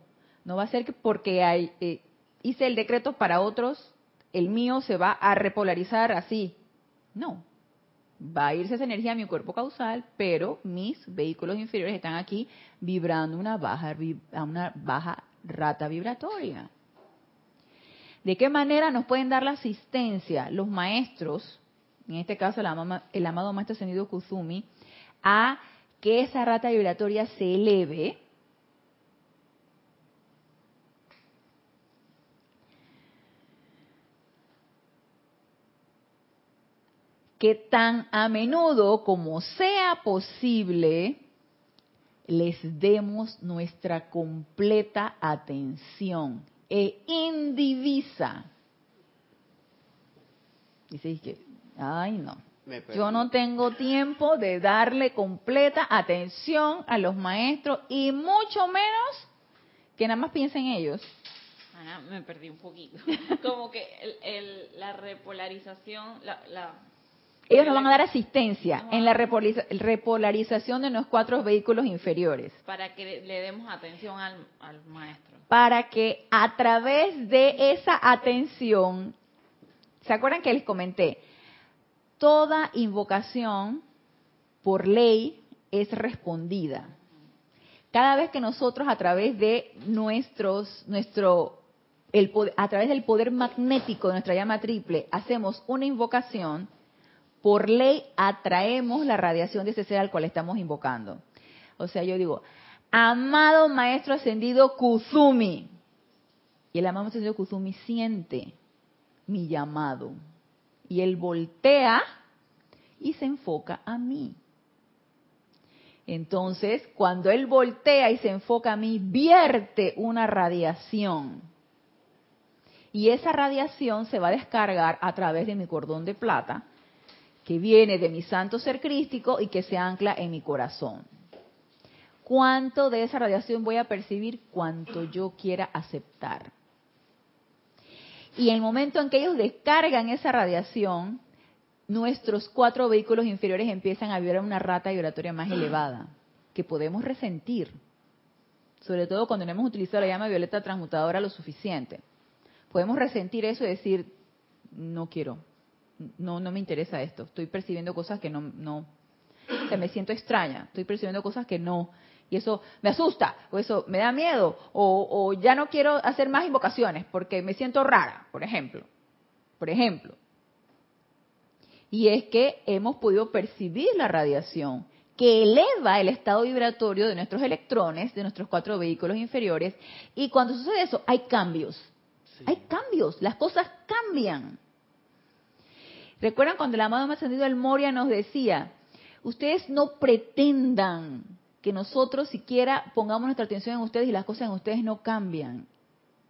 no va a ser porque hay, eh, hice el decreto para otros, el mío se va a repolarizar así. No, va a irse esa energía a mi cuerpo causal, pero mis vehículos inferiores están aquí vibrando una baja, una baja rata vibratoria. ¿De qué manera nos pueden dar la asistencia los maestros, en este caso el amado, maestro ascendido Kuzumi, a que esa rata vibratoria se eleve? Que tan a menudo como sea posible les demos nuestra completa atención e indivisa. Dice que, ay no, yo no tengo tiempo de darle completa atención a los maestros y mucho menos que nada más piensen ellos. Ana, me perdí un poquito. (laughs) Como que la repolarización, la ellos nos van a dar asistencia en la repolarización de los cuatro vehículos inferiores. Para que le demos atención al, maestro. Para que a través de esa atención, ¿se acuerdan que les comenté? Toda invocación por ley es respondida. Cada vez que nosotros a través de nuestros, nuestro, el, a través del poder magnético de nuestra llama triple, hacemos una invocación, por ley atraemos la radiación de ese ser al cual estamos invocando. O sea, yo digo, amado maestro ascendido Kuzumi. Y el amado maestro ascendido Kuzumi siente mi llamado. Y él voltea y se enfoca a mí. Entonces, cuando él voltea y se enfoca a mí, vierte una radiación. Y esa radiación se va a descargar a través de mi cordón de plata que viene de mi santo ser crístico y que se ancla en mi corazón. ¿Cuánto de esa radiación voy a percibir? Cuanto yo quiera aceptar. Y en el momento en que ellos descargan esa radiación, nuestros cuatro vehículos inferiores empiezan a vibrar una rata vibratoria más elevada, que podemos resentir, sobre todo cuando no hemos utilizado la llama violeta transmutadora lo suficiente. Podemos resentir eso y decir, no quiero, no, no me interesa esto, estoy percibiendo cosas que no, no, o me siento extraña, estoy percibiendo cosas que no, y eso me asusta, o eso me da miedo, o, o ya no quiero hacer más invocaciones porque me siento rara, por ejemplo, por ejemplo. Y es que hemos podido percibir la radiación que eleva el estado vibratorio de nuestros electrones, de nuestros cuatro vehículos inferiores, y cuando sucede eso hay cambios, hay cambios, las cosas cambian. ¿Recuerdan cuando el amado más ascendido del Moria nos decía, ustedes no pretendan que nosotros siquiera pongamos nuestra atención en ustedes y las cosas en ustedes no cambian?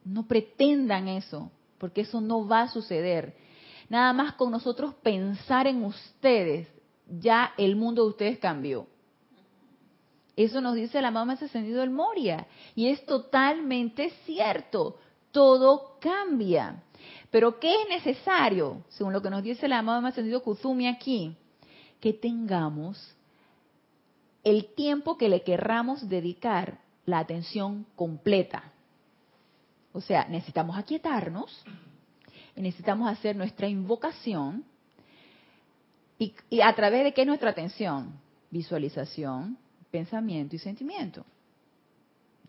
No pretendan eso, porque eso no va a suceder. Nada más con nosotros pensar en ustedes, ya el mundo de ustedes cambió. Eso nos dice el amado más ascendido del Moria. Y es totalmente cierto. Todo cambia. Pero ¿qué es necesario, según lo que nos dice el amado más ascendido Kuzumi aquí? Que tengamos el tiempo que le querramos dedicar la atención completa. O sea, necesitamos aquietarnos, necesitamos hacer nuestra invocación y a través de qué es nuestra atención? Visualización, pensamiento y sentimiento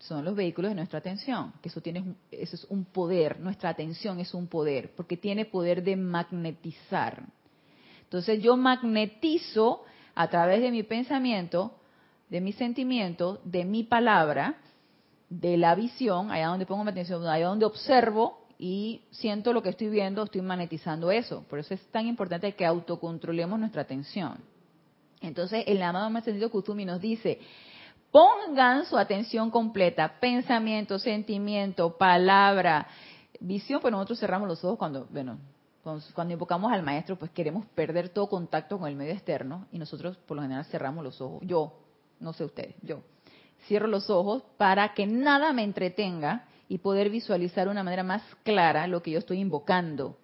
son los vehículos de nuestra atención, que eso tiene eso es un poder, nuestra atención es un poder, porque tiene poder de magnetizar. Entonces yo magnetizo a través de mi pensamiento, de mi sentimiento, de mi palabra, de la visión, allá donde pongo mi atención, allá donde observo y siento lo que estoy viendo, estoy magnetizando eso. Por eso es tan importante que autocontrolemos nuestra atención. Entonces, el amado Maestro Kutumi nos dice, pongan su atención completa, pensamiento, sentimiento, palabra, visión, pues nosotros cerramos los ojos cuando, bueno, cuando invocamos al maestro, pues queremos perder todo contacto con el medio externo y nosotros por lo general cerramos los ojos. Yo, no sé ustedes, yo cierro los ojos para que nada me entretenga y poder visualizar de una manera más clara lo que yo estoy invocando.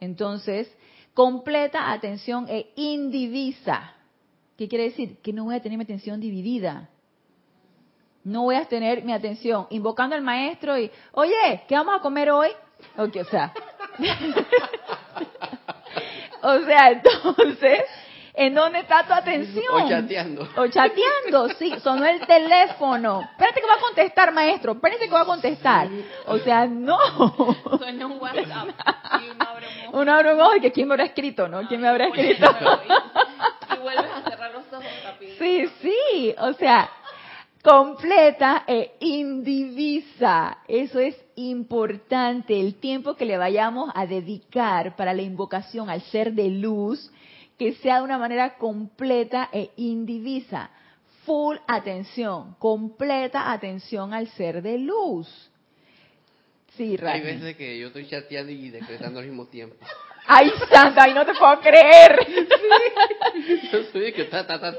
Entonces, completa atención e indivisa. ¿Qué quiere decir? Que no voy a tener mi atención dividida. No voy a tener mi atención invocando al maestro y, oye, ¿qué vamos a comer hoy? o sea. (laughs) o sea, entonces, ¿En dónde está tu atención? O chateando. O chateando, sí, sonó el teléfono. Espérate que va a contestar, maestro. Espérate que va a contestar. O sea, no. Suena un WhatsApp y uno abre un ojo. Uno abre un ojo y que quién me habrá escrito, ¿no? ¿Quién me habrá escrito? Y, vuelves a rápido. Sí, sí. O sea, completa e indivisa. Eso es importante. El tiempo que le vayamos a dedicar para la invocación al ser de luz que sea de una manera completa e indivisa. Full atención, completa atención al ser de luz. Sí, Hay veces que yo estoy chateando y decretando al mismo tiempo. ¡Ay, santa! ¡Ay, no te puedo creer! (laughs) Yo soy que está, está, está. (laughs)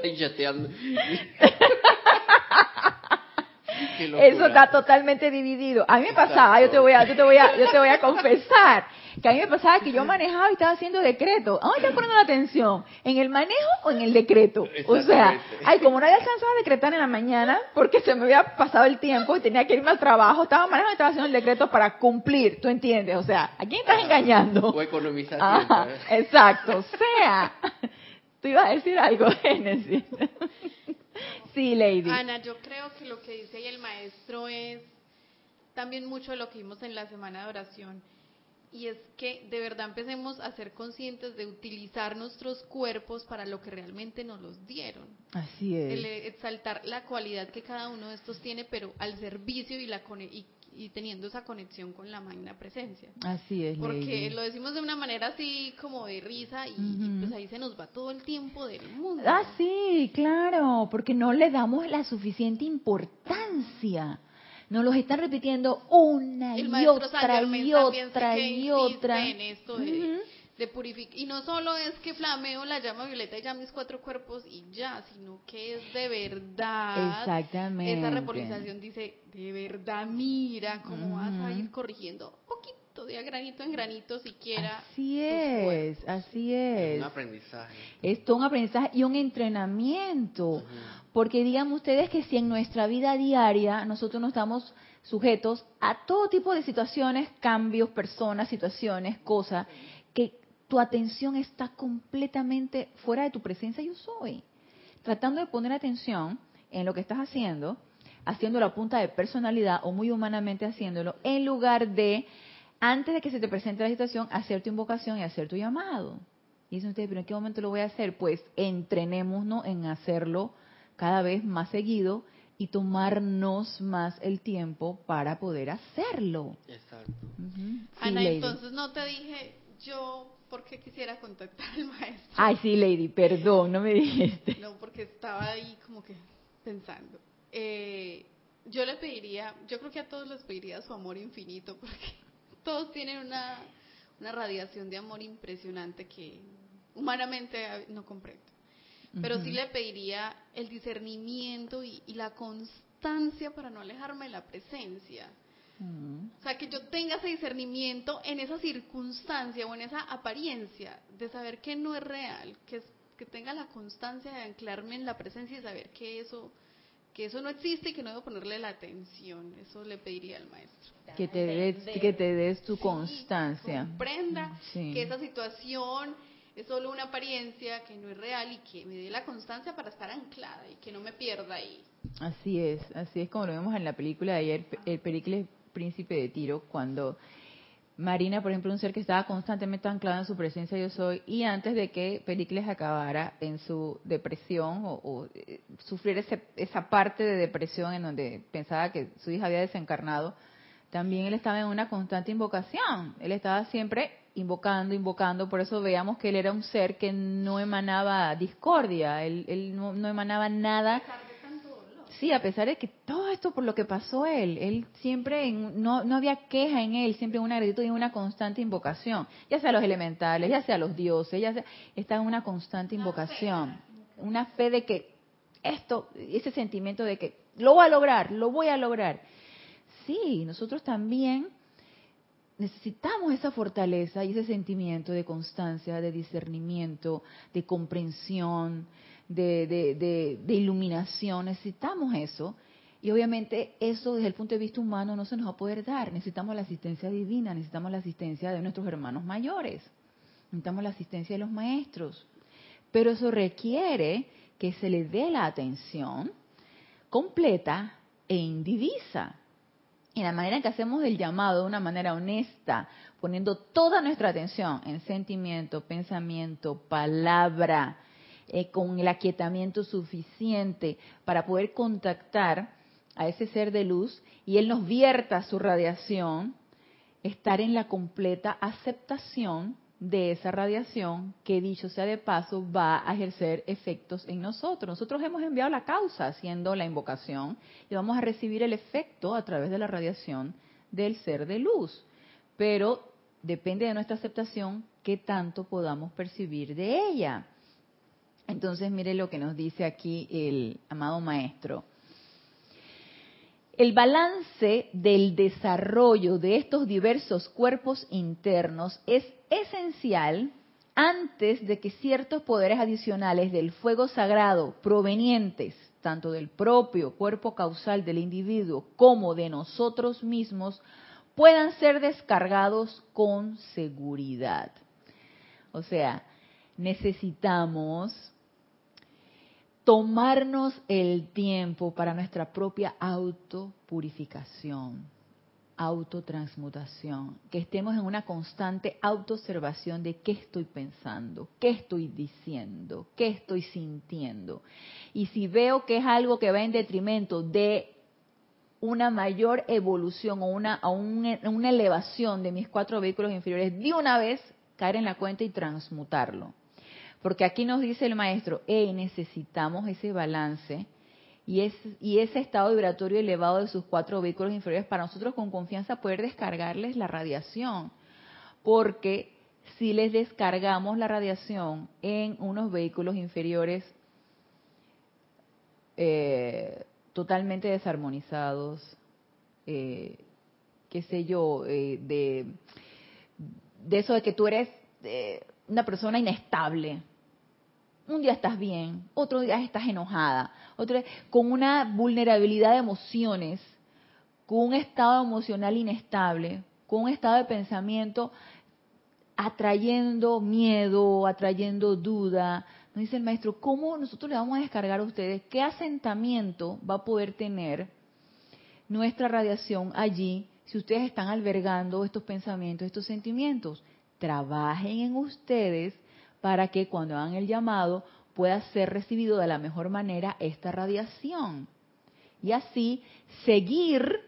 Eso está totalmente dividido. A mí me pasaba, yo te voy a, yo te voy a, yo te voy a confesar que a mí me pasaba que yo manejaba y estaba haciendo decreto. ¿A dónde estás poniendo la atención? ¿En el manejo o en el decreto? O sea, ay, como no había alcanzado a decretar en la mañana, porque se me había pasado el tiempo y tenía que irme al trabajo, estaba manejando y estaba haciendo el decreto para cumplir, ¿tú entiendes? O sea, ¿a quién estás engañando? O economizar Exacto, o sea, (laughs) tú ibas a decir algo, (laughs) Génesis. sí, Lady. Ana, yo creo que lo que dice ahí el maestro es también mucho de lo que vimos en la semana de oración y es que de verdad empecemos a ser conscientes de utilizar nuestros cuerpos para lo que realmente nos los dieron. Así es. El exaltar la cualidad que cada uno de estos tiene, pero al servicio y, la y, teniendo esa conexión con la magna presencia. Así es. Porque lo decimos de una manera así como de risa y, pues ahí se nos va todo el tiempo del mundo. Ah, sí, claro, porque no le damos la suficiente importancia nos los están repitiendo una y otra y otra y otra. En esto de, y no solo es que flameo la llama violeta y ya mis cuatro cuerpos y ya, sino que es de verdad. Exactamente. Esa repolarización dice, de verdad, mira cómo vas a ir corrigiendo poquito granito en granito siquiera. Así es, así es. Es un aprendizaje. Es todo un aprendizaje y un entrenamiento. Porque digan ustedes que si en nuestra vida diaria nosotros no estamos sujetos a todo tipo de situaciones, cambios, personas, situaciones, cosas, que tu atención está completamente fuera de tu presencia yo soy. Tratando de poner atención en lo que estás haciendo, haciendo la punta de personalidad o muy humanamente haciéndolo, en lugar de antes de que se te presente la situación, hacer tu invocación y hacer tu llamado. Y dicen ustedes, pero ¿en qué momento lo voy a hacer? Pues entrenémonos en hacerlo cada vez más seguido y tomarnos más el tiempo para poder hacerlo. Exacto. Ana, entonces no te dije yo por qué quisiera contactar al maestro. Ay, sí, Lady, perdón, no me dijiste. No, porque estaba ahí como que pensando. Eh, yo le pediría, yo creo que a todos les pediría su amor infinito, porque todos tienen una, una radiación de amor impresionante que humanamente no comprendo. Pero sí le pediría el discernimiento y, la constancia para no alejarme de la presencia. O sea, que yo tenga ese discernimiento en esa circunstancia o en esa apariencia de saber que no es real, que, que tenga la constancia de anclarme en la presencia y saber que eso que eso no existe y que no debo ponerle la atención. Eso le pediría al maestro. Que te des, que te des tu constancia. Comprenda que esa situación es solo una apariencia, que no es real y que me dé la constancia para estar anclada y que no me pierda ahí. Así es, así es como lo vemos en la película de ayer, el Pericles Príncipe de Tiro, cuando Marina, por ejemplo, un ser que estaba constantemente anclado en su presencia yo soy, y antes de que Pericles acabara en su depresión o, eh, sufriera esa parte de depresión en donde pensaba que su hija había desencarnado, también él estaba en una constante invocación. Él estaba siempre invocando, invocando. Por eso veamos que él era un ser que no emanaba discordia. Él, no, emanaba nada. Sí, a pesar de que todo esto por lo que pasó él, él siempre, no, no había queja en él, siempre una gratitud y una constante invocación, ya sea los elementales, ya sea los dioses, ya sea, está en una constante invocación, una fe de que esto, ese sentimiento de que lo voy a lograr, lo voy a lograr. Sí, nosotros también necesitamos esa fortaleza y ese sentimiento de constancia, de discernimiento, de comprensión, de, iluminación. Necesitamos eso. Y obviamente eso desde el punto de vista humano no se nos va a poder dar. Necesitamos la asistencia divina, necesitamos la asistencia de nuestros hermanos mayores, necesitamos la asistencia de los maestros. Pero eso requiere que se le dé la atención completa e indivisa. Y la manera en que hacemos el llamado de una manera honesta, poniendo toda nuestra atención en sentimiento, pensamiento, palabra, eh, con el aquietamiento suficiente para poder contactar a ese ser de luz y él nos vierta su radiación, estar en la completa aceptación de esa radiación que dicho sea de paso va a ejercer efectos en nosotros. Nosotros hemos enviado la causa haciendo la invocación y vamos a recibir el efecto a través de la radiación del ser de luz. Pero depende de nuestra aceptación qué tanto podamos percibir de ella. Entonces mire lo que nos dice aquí el amado maestro. El balance del desarrollo de estos diversos cuerpos internos es esencial antes de que ciertos poderes adicionales del fuego sagrado provenientes tanto del propio cuerpo causal del individuo como de nosotros mismos puedan ser descargados con seguridad. O sea, necesitamos tomarnos el tiempo para nuestra propia autopurificación, autotransmutación, que estemos en una constante autoobservación de qué estoy pensando, qué estoy diciendo, qué estoy sintiendo. Y si veo que es algo que va en detrimento de una mayor evolución o una, una elevación de mis cuatro vehículos inferiores, de una vez caer en la cuenta y transmutarlo. Porque aquí nos dice el maestro, hey, necesitamos ese balance y, es, y ese estado vibratorio elevado de sus cuatro vehículos inferiores para nosotros con confianza poder descargarles la radiación. Porque si les descargamos la radiación en unos vehículos inferiores eh, totalmente desarmonizados, eh, qué sé yo, eh, de, de eso de que tú eres una persona inestable, un día estás bien, otro día estás enojada, otro día, con una vulnerabilidad de emociones, con un estado emocional inestable, con un estado de pensamiento atrayendo miedo, atrayendo duda. Nos dice el maestro, ¿cómo nosotros le vamos a descargar a ustedes? ¿Qué asentamiento va a poder tener nuestra radiación allí si ustedes están albergando estos pensamientos, estos sentimientos? Trabajen en ustedes para que cuando hagan el llamado pueda ser recibido de la mejor manera esta radiación. Y así seguir,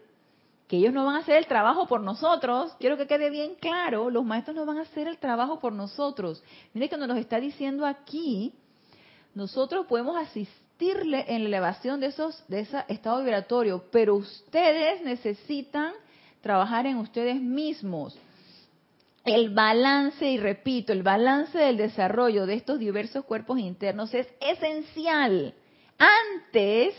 que ellos no van a hacer el trabajo por nosotros, quiero que quede bien claro, los maestros no van a hacer el trabajo por nosotros. Mire que nos está diciendo aquí, nosotros podemos asistirle en la elevación de esos de ese estado vibratorio, pero ustedes necesitan trabajar en ustedes mismos el balance, y repito, el balance del desarrollo de estos diversos cuerpos internos es esencial antes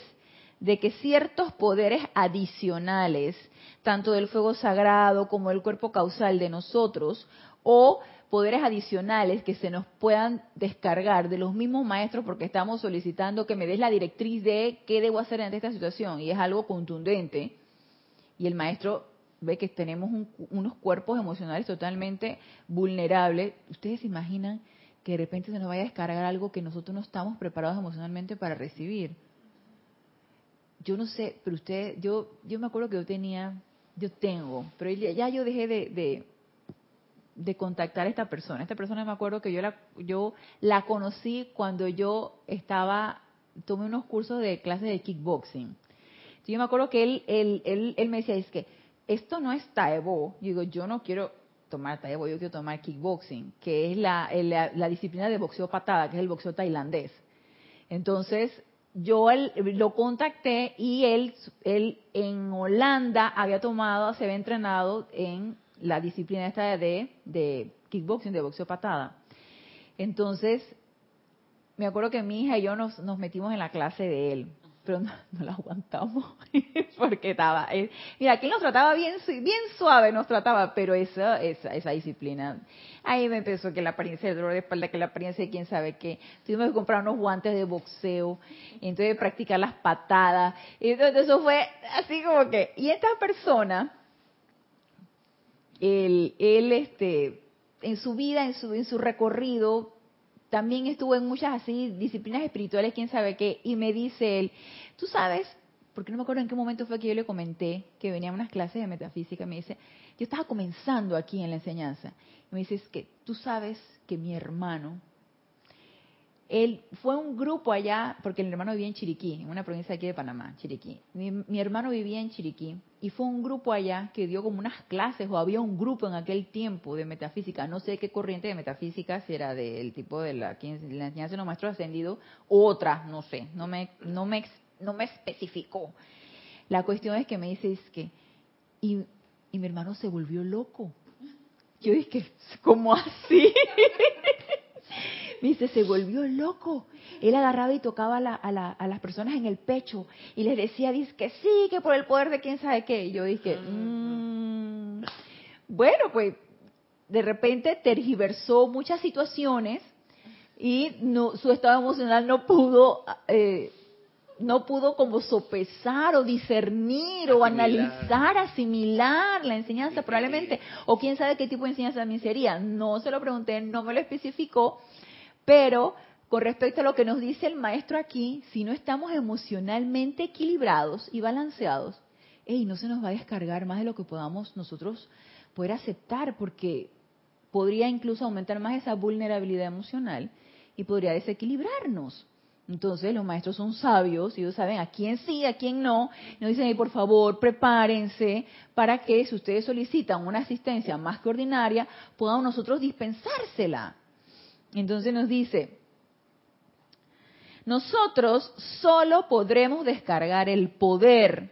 de que ciertos poderes adicionales, tanto del fuego sagrado como del cuerpo causal de nosotros, o poderes adicionales que se nos puedan descargar de los mismos maestros porque estamos solicitando que me des la directriz de qué debo hacer ante esta situación y es algo contundente y el maestro ve que tenemos unos cuerpos emocionales totalmente vulnerables, ¿ustedes se imaginan que de repente se nos vaya a descargar algo que nosotros no estamos preparados emocionalmente para recibir? Yo no sé, pero usted, yo, yo me acuerdo que yo tenía, yo tengo, pero ya yo dejé de, de, contactar a esta persona. Esta persona me acuerdo que yo la, yo la conocí cuando yo estaba, tomé unos cursos de clases de kickboxing. yo me acuerdo que él, él, él, él me decía, es que esto no es Taebo. Yo digo, yo no quiero tomar Taebo, yo quiero tomar kickboxing, que es la, la, la disciplina de boxeo patada, que es el boxeo tailandés. Entonces, yo lo contacté y él, él en Holanda había tomado, se había entrenado en la disciplina esta de, de kickboxing, de boxeo patada. Entonces, me acuerdo que mi hija y yo nos, nos metimos en la clase de él pero no, la aguantamos (laughs) porque estaba eh, mira aquí nos trataba bien bien suave nos trataba pero esa esa, esa disciplina ahí me empezó que la apariencia del dolor de espalda que la apariencia de quién sabe qué tuvimos que comprar unos guantes de boxeo entonces practicar las patadas y entonces eso fue así como que y esta persona él, él este en su vida en su en su recorrido también estuvo en muchas así disciplinas espirituales, quién sabe qué, y me dice él, tú sabes, porque no me acuerdo en qué momento fue que yo le comenté que venía a unas clases de metafísica, me dice, yo estaba comenzando aquí en la enseñanza, y me dice, es que tú sabes que mi hermano él fue un grupo allá, porque el hermano vivía en Chiriquí, en una provincia aquí de Panamá, Chiriquí. Mi, hermano vivía en Chiriquí y fue un grupo allá que dio como unas clases o había un grupo en aquel tiempo de metafísica, no sé qué corriente de metafísica, si era del tipo de la, la enseñanza de los maestros ascendidos, otra, no sé, no me, no me, no me especificó. La cuestión es que me dice es que, y, y mi hermano se volvió loco. Yo dije, ¿cómo así? (laughs) dice, se volvió loco. Él agarraba y tocaba a, las personas en el pecho y les decía, dice que sí, que por el poder de quién sabe qué. Y yo dije, mm, bueno, pues de repente tergiversó muchas situaciones y no, su estado emocional no pudo... Eh, no pudo como sopesar o discernir o analizar, asimilar la enseñanza probablemente, o quién sabe qué tipo de enseñanza también sería. No se lo pregunté, no me lo especificó, pero con respecto a lo que nos dice el maestro aquí, si no estamos emocionalmente equilibrados y balanceados, hey, no se nos va a descargar más de lo que podamos nosotros poder aceptar, porque podría incluso aumentar más esa vulnerabilidad emocional y podría desequilibrarnos. Entonces los maestros son sabios y ellos saben a quién sí, a quién no. Nos dicen, por favor, prepárense para que si ustedes solicitan una asistencia más que ordinaria, podamos nosotros dispensársela. Entonces nos dice, nosotros solo podremos descargar el poder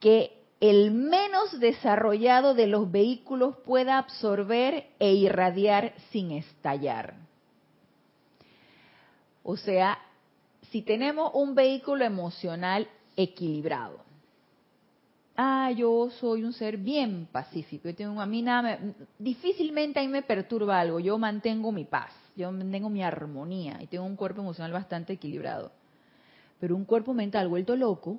que el menos desarrollado de los vehículos pueda absorber e irradiar sin estallar. O sea, si tenemos un vehículo emocional equilibrado, ah, yo soy un ser bien pacífico, yo tengo, a mí nada, difícilmente ahí me perturba algo, yo mantengo mi paz, yo mantengo mi armonía y tengo un cuerpo emocional bastante equilibrado. Pero un cuerpo mental vuelto loco,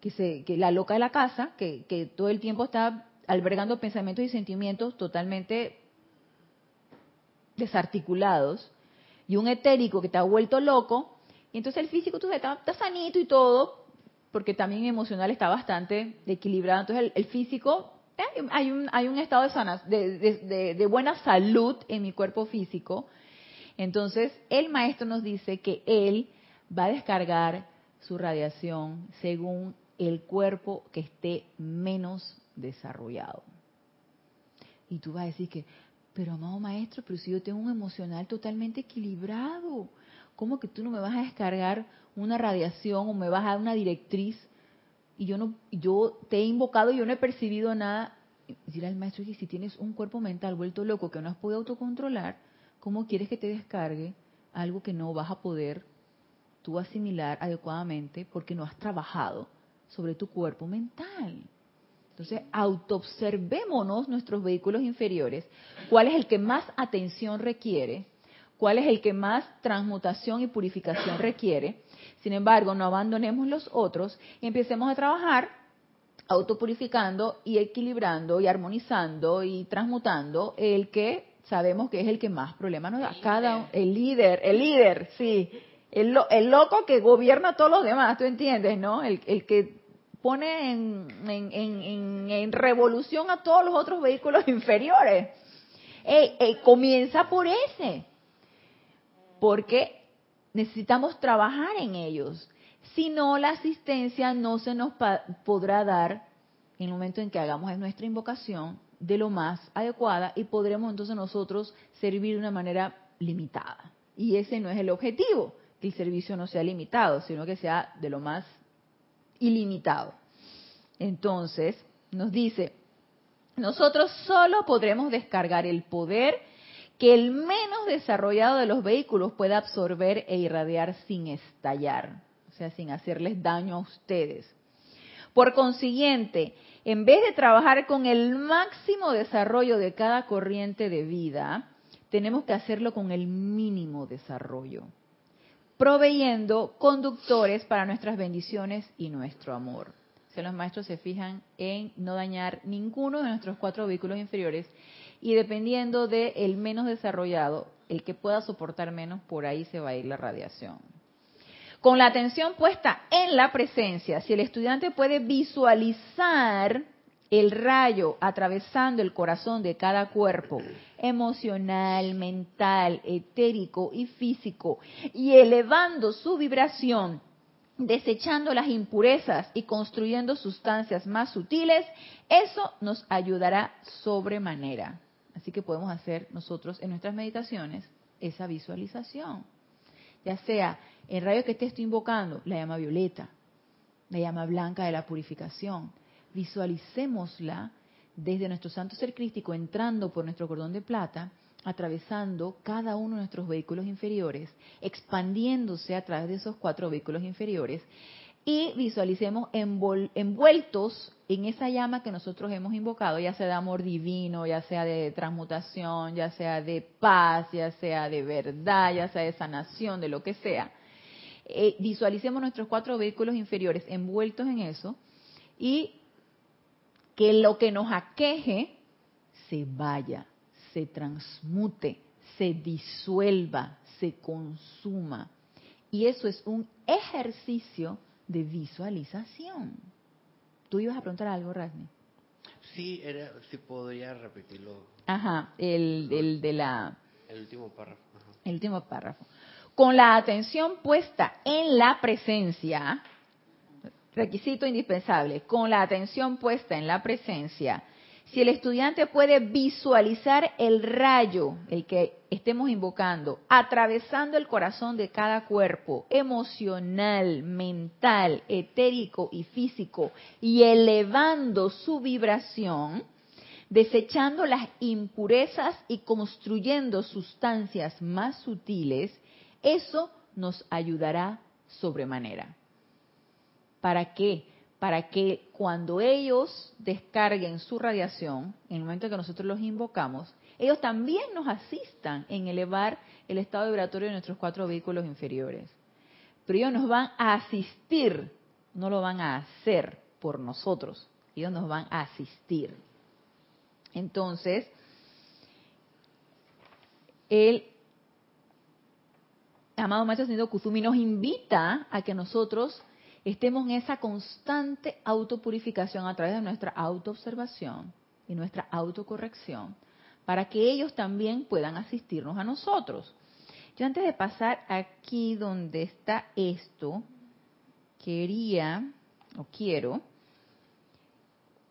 que, se, que la loca de la casa, que, que todo el tiempo está albergando pensamientos y sentimientos totalmente desarticulados, y un etérico que te ha vuelto loco, y entonces el físico tú está, está sanito y todo, porque también emocional está bastante equilibrado. Entonces el, físico, eh, hay, un, estado de, de, de, buena salud en mi cuerpo físico. Entonces el maestro nos dice que él va a descargar su radiación según el cuerpo que esté menos desarrollado. Y tú vas a decir que, pero amado maestro, pero si yo tengo un emocional totalmente equilibrado, ¿cómo que tú no me vas a descargar una radiación o me vas a dar una directriz y yo no yo te he invocado y yo no he percibido nada? Decir al maestro que si tienes un cuerpo mental vuelto loco que no has podido autocontrolar, ¿cómo quieres que te descargue algo que no vas a poder tú asimilar adecuadamente porque no has trabajado sobre tu cuerpo mental? Entonces, autoobservémonos nuestros vehículos inferiores, cuál es el que más atención requiere cuál es el que más transmutación y purificación requiere. Sin embargo, no abandonemos los otros y empecemos a trabajar autopurificando y equilibrando y armonizando y transmutando el que sabemos que es el que más problemas nos da. Cada el líder, el líder, sí, el, el, loco que gobierna a todos los demás, tú entiendes, ¿no? El, el que pone en, en, en, en, revolución a todos los otros vehículos (laughs) inferiores. comienza por ese porque necesitamos trabajar en ellos. Si no, la asistencia no se nos podrá dar en el momento en que hagamos nuestra invocación de lo más adecuada y podremos entonces nosotros servir de una manera limitada. Y ese no es el objetivo, que el servicio no sea limitado, sino que sea de lo más ilimitado. Entonces, nos dice, nosotros solo podremos descargar el poder que el menos desarrollado de los vehículos pueda absorber e irradiar sin estallar, o sea, sin hacerles daño a ustedes. Por consiguiente, en vez de trabajar con el máximo desarrollo de cada corriente de vida, tenemos que hacerlo con el mínimo desarrollo, proveyendo conductores para nuestras bendiciones y nuestro amor. Si los maestros se fijan en no dañar ninguno de nuestros cuatro vehículos inferiores y dependiendo del el menos desarrollado, el que pueda soportar menos, por ahí se va a ir la radiación. Con la atención puesta en la presencia, si el estudiante puede visualizar el rayo atravesando el corazón de cada cuerpo, emocional, mental, etérico y físico, y elevando su vibración, desechando las impurezas y construyendo sustancias más sutiles, eso nos ayudará sobremanera. Así que podemos hacer nosotros en nuestras meditaciones esa visualización. Ya sea el rayo que te estoy invocando, la llama violeta, la llama blanca de la purificación, visualicémosla desde nuestro santo ser crístico entrando por nuestro cordón de plata, atravesando cada uno de nuestros vehículos inferiores, expandiéndose a través de esos cuatro vehículos inferiores y visualicemos envueltos en esa llama que nosotros hemos invocado, ya sea de amor divino, ya sea de transmutación, ya sea de paz, ya sea de verdad, ya sea de sanación, de lo que sea. Eh, visualicemos nuestros cuatro vehículos inferiores envueltos en eso y que lo que nos aqueje se vaya, se transmute, se disuelva, se consuma. Y eso es un ejercicio de visualización. ¿Tú ibas a preguntar algo, Rasmi? Sí, era, si podría repetirlo. Ajá, el, el de la... El último párrafo. El último párrafo. Con la atención puesta en la presencia, requisito indispensable, con la atención puesta en la presencia, si el estudiante puede visualizar el rayo, el que estemos invocando, atravesando el corazón de cada cuerpo, emocional, mental, etérico y físico, y elevando su vibración, desechando las impurezas y construyendo sustancias más sutiles, eso nos ayudará sobremanera. ¿Para qué? Para que cuando ellos descarguen su radiación, en el momento en que nosotros los invocamos, ellos también nos asistan en elevar el estado vibratorio de nuestros cuatro vehículos inferiores. Pero ellos nos van a asistir, no lo van a hacer por nosotros, ellos nos van a asistir. Entonces, el amado Maestro Senido Kuzumi nos invita a que nosotros estemos en esa constante autopurificación a través de nuestra autoobservación y nuestra autocorrección, para que ellos también puedan asistirnos a nosotros. Yo antes de pasar aquí donde está esto, quería o quiero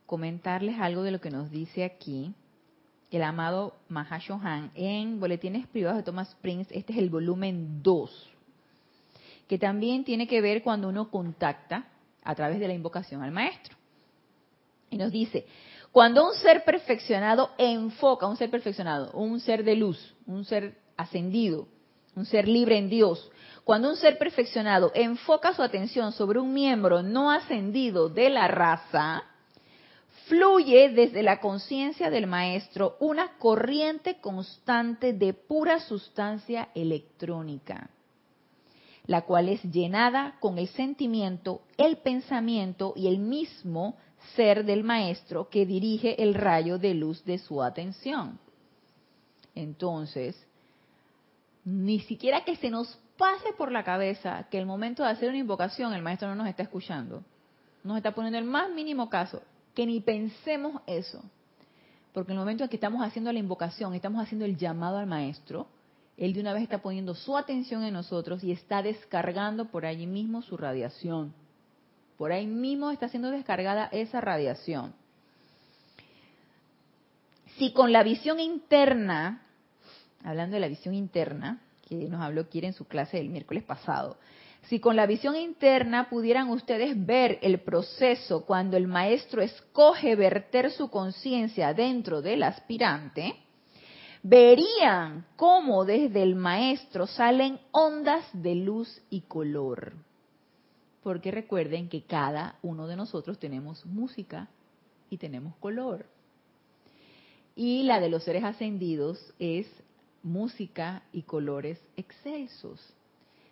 comentarles algo de lo que nos dice aquí el amado Mahashohan en Boletines Privados de Thomas Prince. Este es el volumen 2 que también tiene que ver cuando uno contacta a través de la invocación al maestro. Y nos dice, cuando un ser perfeccionado enfoca, un ser perfeccionado, un ser de luz, un ser ascendido, un ser libre en Dios, cuando un ser perfeccionado enfoca su atención sobre un miembro no ascendido de la raza, fluye desde la conciencia del maestro una corriente constante de pura sustancia electrónica la cual es llenada con el sentimiento, el pensamiento y el mismo ser del maestro que dirige el rayo de luz de su atención. Entonces, ni siquiera que se nos pase por la cabeza que el momento de hacer una invocación el maestro no nos está escuchando, nos está poniendo el más mínimo caso, que ni pensemos eso. Porque el momento en que estamos haciendo la invocación, estamos haciendo el llamado al maestro, él de una vez está poniendo su atención en nosotros y está descargando por allí mismo su radiación. Por ahí mismo está siendo descargada esa radiación. Si con la visión interna, hablando de la visión interna, que nos habló Kira en su clase del miércoles pasado, si con la visión interna pudieran ustedes ver el proceso cuando el maestro escoge verter su conciencia dentro del aspirante, verían cómo desde el maestro salen ondas de luz y color. Porque recuerden que cada uno de nosotros tenemos música y tenemos color. Y la de los seres ascendidos es música y colores excelsos.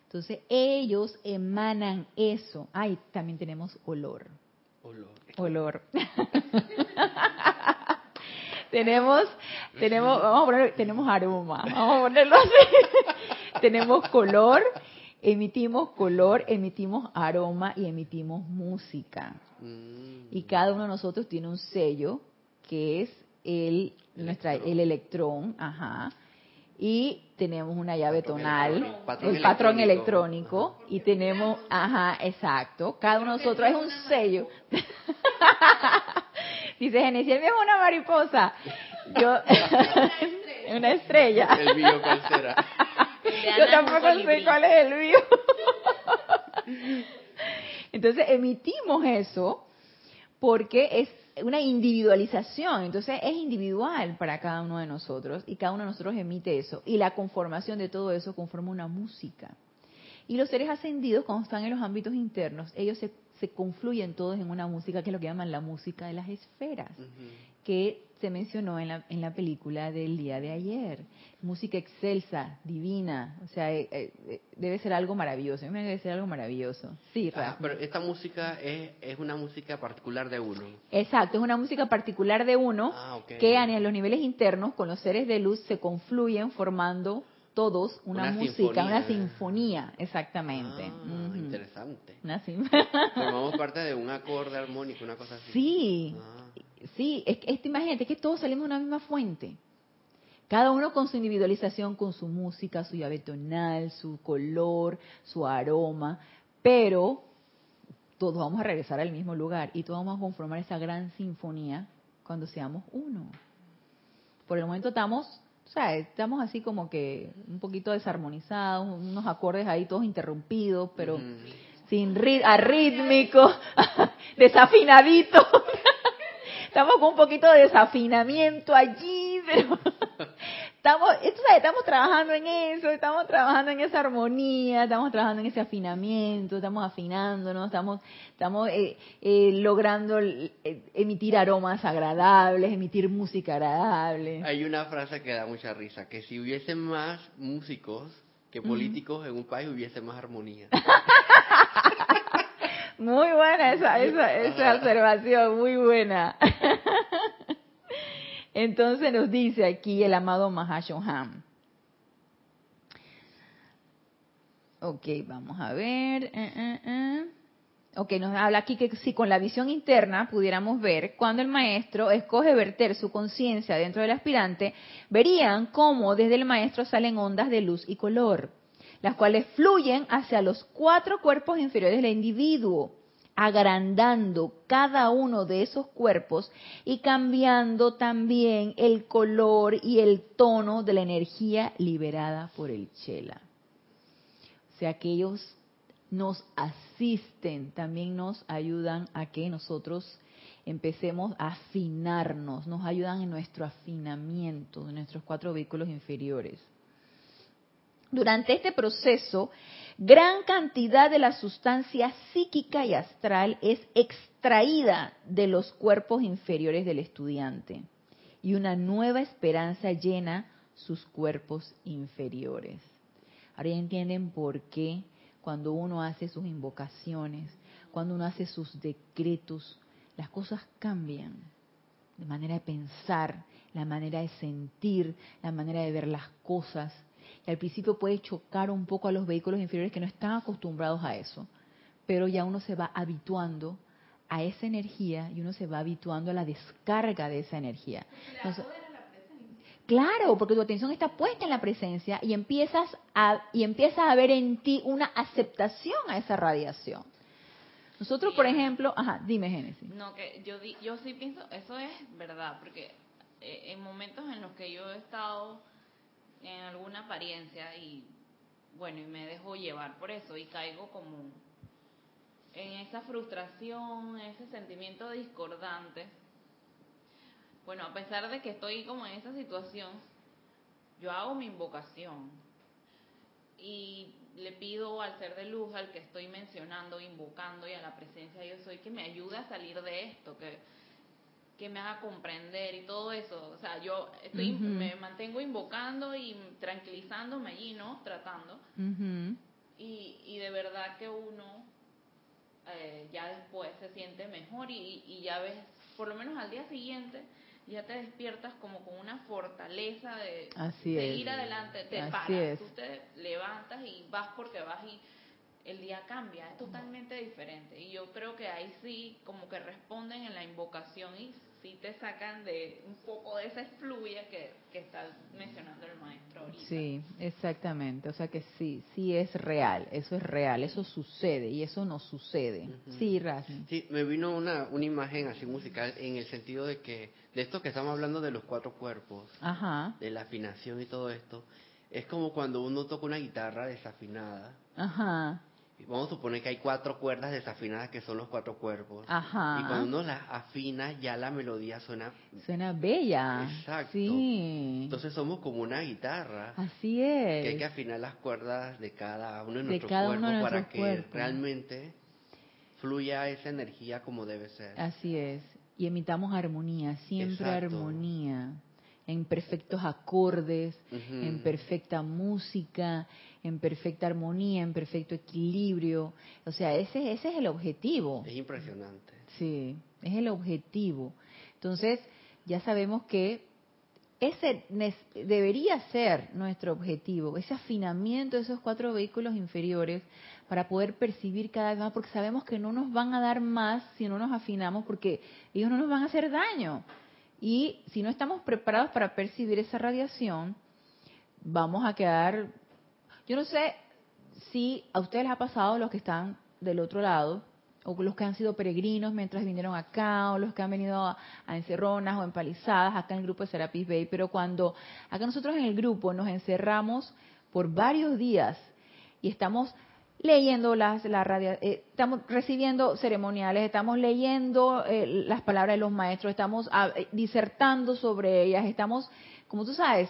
Entonces ellos emanan eso. Ay, también tenemos olor. Olor. Olor. (laughs) tenemos, tenemos, vamos a poner, tenemos aroma. Vamos a ponerlo así. (laughs) tenemos color, emitimos color, emitimos aroma y emitimos música. Mm. Y cada uno de nosotros tiene un sello que es el, nuestra, el electrón, ajá y tenemos una llave Patrón tonal. Patrón el patrón electrónico. electrónico, y tenemos, ajá, exacto, cada uno de nosotros es un sello. Dice Genesis, es una mariposa. Yo, (laughs) una estrella. El mío, ¿cuál será? El Yo tampoco sé cuál es el mío. Entonces emitimos eso porque es una individualización, entonces es individual para cada uno de nosotros y cada uno de nosotros emite eso y la conformación de todo eso conforma una música. Y los seres ascendidos cuando están en los ámbitos internos, ellos se, se confluyen todos en una música que es lo que llaman la música de las esferas, que se mencionó en la, en la película del día de ayer. Música excelsa, divina, o sea, eh, eh, debe ser algo maravilloso, debe ser algo maravilloso. Sí, Ah, pero esta música es, es una música particular de uno. Exacto, es una música particular de uno Ah, ok. que en los niveles internos con los seres de luz se confluyen formando todos una, Una música, sinfonía. una sinfonía, exactamente. Ah, Ujú. interesante. Una (laughs) Formamos parte de un acorde armónico, una cosa así. sí, Ah, sí, es que este, imagínate que todos salimos de una misma fuente. Cada uno con su individualización, con su música, su llave tonal, su color, su aroma, pero todos vamos a regresar al mismo lugar y todos vamos a conformar esa gran sinfonía cuando seamos uno. Por el momento estamos, sea, estamos así como que un poquito desarmonizados, unos acordes ahí todos interrumpidos, pero ujú. sin rit arrítmico, (laughs) desafinadito. (laughs) Estamos con un poquito de desafinamiento allí, pero estamos, sabes, estamos trabajando en eso, estamos trabajando en esa armonía, estamos trabajando en ese afinamiento, estamos afinándonos, estamos, estamos eh, eh, logrando eh, emitir aromas agradables, emitir música agradable. Hay una frase que da mucha risa, que si hubiese más músicos que políticos en un país hubiese más armonía. (laughs) Muy buena esa, esa, esa observación, muy buena. (laughs) Entonces nos dice aquí el amado Mahashoham. Ok, vamos a ver. eh. Ok, nos habla aquí que si con la visión interna pudiéramos ver, cuando el maestro escoge verter su conciencia dentro del aspirante, verían cómo desde el maestro salen ondas de luz y color, las cuales fluyen hacia los cuatro cuerpos inferiores del individuo, agrandando cada uno de esos cuerpos y cambiando también el color y el tono de la energía liberada por el chela. O sea que ellos nos asisten, también nos ayudan a que nosotros empecemos a afinarnos, nos ayudan en nuestro afinamiento de nuestros cuatro vehículos inferiores. Durante este proceso, gran cantidad de la sustancia psíquica y astral es extraída de los cuerpos inferiores del estudiante y una nueva esperanza llena sus cuerpos inferiores. Ahora ya entienden por qué cuando uno hace sus invocaciones, cuando uno hace sus decretos, las cosas cambian. La manera de pensar, la manera de sentir, la manera de ver las cosas. Y al principio puede chocar un poco a los vehículos inferiores que no están acostumbrados a eso. Pero ya uno se va habituando a esa energía y uno se va habituando a la descarga de esa energía. Entonces, Claro, porque tu atención está puesta en la presencia y empiezas a y empiezas a ver en ti una aceptación a esa radiación. Nosotros, por ejemplo, ajá, dime Génesis. No, que yo, yo sí pienso, eso es verdad, porque eh, en momentos en los que yo he estado en alguna apariencia y bueno, y me dejo llevar por eso y caigo como en esa frustración, ese sentimiento discordante. Bueno, a pesar de que estoy como en esa situación, yo hago mi invocación y le pido al ser de luz, al que estoy mencionando, invocando y a la presencia de yo soy, que me ayude a salir de esto, que, que me haga comprender y todo eso. O sea, yo estoy, me mantengo invocando y tranquilizándome allí, ¿no? Tratando. Y, y de verdad que uno eh, ya después se siente mejor y, y ya ves, por lo menos al día siguiente, ya te despiertas como con una fortaleza de Así seguir es. adelante, te Así paras, es. tú te levantas y vas porque vas y el día cambia, es totalmente diferente. Y yo creo que ahí sí como que responden en la invocación y sí te sacan de un poco de esa efluvia que, que está mencionando el maestro ahorita. Sí, exactamente. O sea que sí, sí es real, eso es real, eso sucede y eso no sucede. Sí, Rasmi. Sí, me vino una, una imagen así musical en el sentido de que, de esto que estamos hablando de los cuatro cuerpos, Ajá, de la afinación y todo esto, es como cuando uno toca una guitarra desafinada. ajá, Vamos a suponer que hay cuatro cuerdas desafinadas que son los cuatro cuerpos. ajá. Y cuando uno las afina, ya la melodía suena. Suena bella. Exacto. Sí. Entonces somos como una guitarra. Así Que hay es. que afinar las cuerdas de cada uno de nuestros cuerpos de para que cuerpos. realmente fluya esa energía como debe ser. Así es. Y emitamos armonía, siempre Exacto. armonía. En perfectos acordes, en perfecta música, en perfecta armonía, en perfecto equilibrio. O sea, ese, ese es el objetivo. Es impresionante. Sí, es el objetivo. Entonces, ya sabemos que ese debería ser nuestro objetivo, ese afinamiento de esos cuatro vehículos inferiores para poder percibir cada vez más, porque sabemos que no nos van a dar más si no nos afinamos, porque ellos no nos van a hacer daño. Y si no estamos preparados para percibir esa radiación, vamos a quedar, yo no sé si a ustedes les ha pasado los que están del otro lado, o los que han sido peregrinos mientras vinieron acá, o los que han venido a, encerronas o empalizadas acá en el grupo de Serapis Bay, pero cuando acá nosotros en el grupo nos encerramos por varios días y estamos leyendo las la radia- eh, estamos recibiendo ceremoniales, estamos leyendo eh, las palabras de los maestros, estamos ah, eh, disertando sobre ellas, estamos, como tú sabes,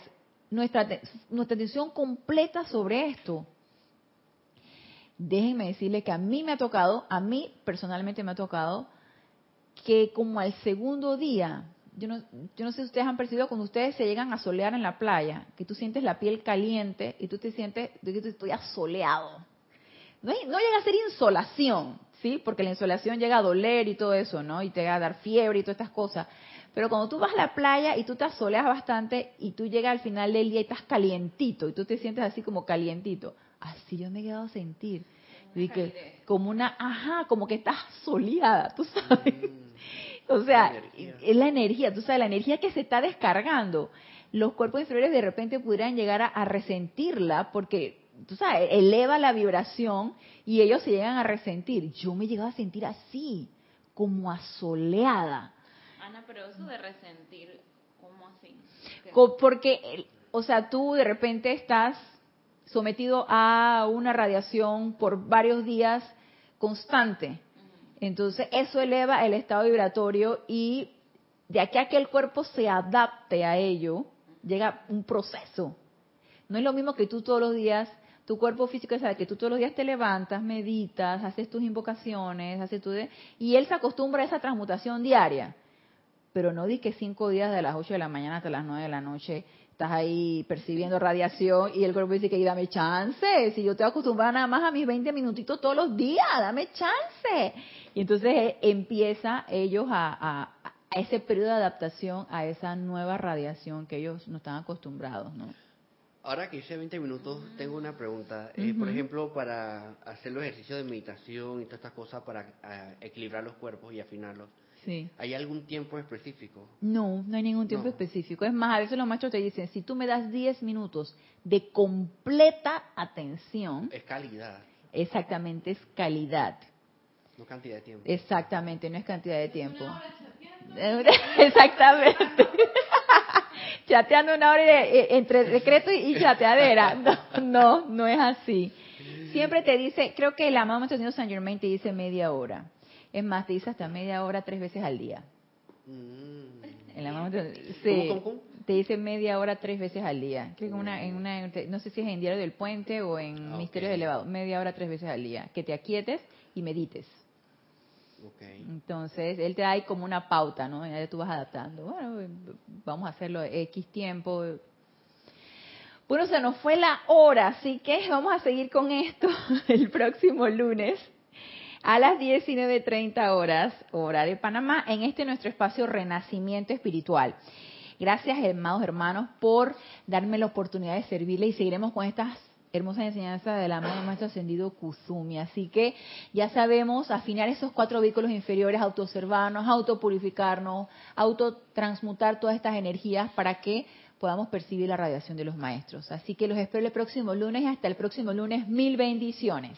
nuestra nuestra atención completa sobre esto déjenme decirle que a mí me ha tocado, a mí personalmente me ha tocado, que como al segundo día, yo no, yo no sé si ustedes han percibido cuando ustedes se llegan a solear en la playa, que tú sientes la piel caliente y tú te sientes, yo estoy asoleado. No, llega a ser insolación, ¿sí? Porque la insolación llega a doler y todo eso, ¿no? Y te va a dar fiebre y todas estas cosas. Pero cuando tú vas a la playa y tú te asoleas bastante y tú llegas al final del día y estás calientito y tú te sientes así como calientito, así yo me he quedado a sentir. Y que, como una, ajá, como que estás soleada, tú sabes. Mm, (laughs) O sea, La es la energía, tú sabes, la energía que se está descargando. Los cuerpos inferiores de repente pudieran llegar a, a resentirla porque, tú sabes, eleva la vibración y ellos se llegan a resentir. Yo me he llegado a sentir así, como asoleada. Ana, pero eso de resentir, ¿cómo así? Porque, o sea, tú de repente estás sometido a una radiación por varios días constante. Entonces, eso eleva el estado vibratorio y de aquí a que el cuerpo se adapte a ello, llega un proceso. No es lo mismo que tú todos los días, tu cuerpo físico sabe que tú todos los días te levantas, meditas, haces tus invocaciones, haces tu... y él se acostumbra a esa transmutación diaria. Pero no di que cinco días de las 8 de la mañana hasta las 9 de la noche estás ahí percibiendo radiación y el cuerpo dice que dame chance, si yo te acostumbrada nada más a mis 20 minutitos todos los días, dame chance. Y entonces eh, empieza ellos a, a- a ese periodo de adaptación a esa nueva radiación que ellos no están acostumbrados, ¿no? Ahora que hice 20 minutos, tengo una pregunta. Eh, Por Ujú. ejemplo, para hacer los ejercicios de meditación y todas estas cosas para ah, equilibrar los cuerpos y afinarlos, Sí. ¿hay algún tiempo específico? No, no hay ningún tiempo No. específico. Es más, a veces los maestros te dicen, si tú me das 10 minutos de completa atención, Es calidad. exactamente es calidad. No cantidad de tiempo. Exactamente, no es cantidad de tiempo. (laughs) Exactamente. (laughs) Chateando una hora de- eh, entre decreto y chateadera. (laughs) No, no, no es así. Siempre te dice, creo que el amado Maestro Ascendido San Germain te dice media hora. Es más, te dice hasta media hora tres veces al día. Mm. El amado Maestro- sí, ¿Cómo, cómo, cómo? te dice media hora tres veces al día. Creo que una, en una, no sé si es en Diario del Puente o en Ah, Misterios. Elevados, media hora tres veces al día. Que te aquietes y medites. Entonces, él te da ahí como una pauta, ¿no? Ya tú vas adaptando. Bueno, vamos a hacerlo X tiempo. Bueno, se nos fue la hora, así que vamos a seguir con esto (laughs) el próximo lunes a las 19.30 horas, hora de Panamá, en este nuestro espacio Renacimiento Espiritual. Gracias, amados hermanos, por darme la oportunidad de servirle y seguiremos con estas hermosas enseñanzas de la mano maestro ascendido Kuzumi. Así que ya sabemos afinar esos cuatro vehículos inferiores, autoobservarnos, autopurificarnos, autotransmutar todas estas energías para que podamos percibir la radiación de los maestros. Así que los espero el próximo lunes y hasta el próximo lunes. Mil bendiciones.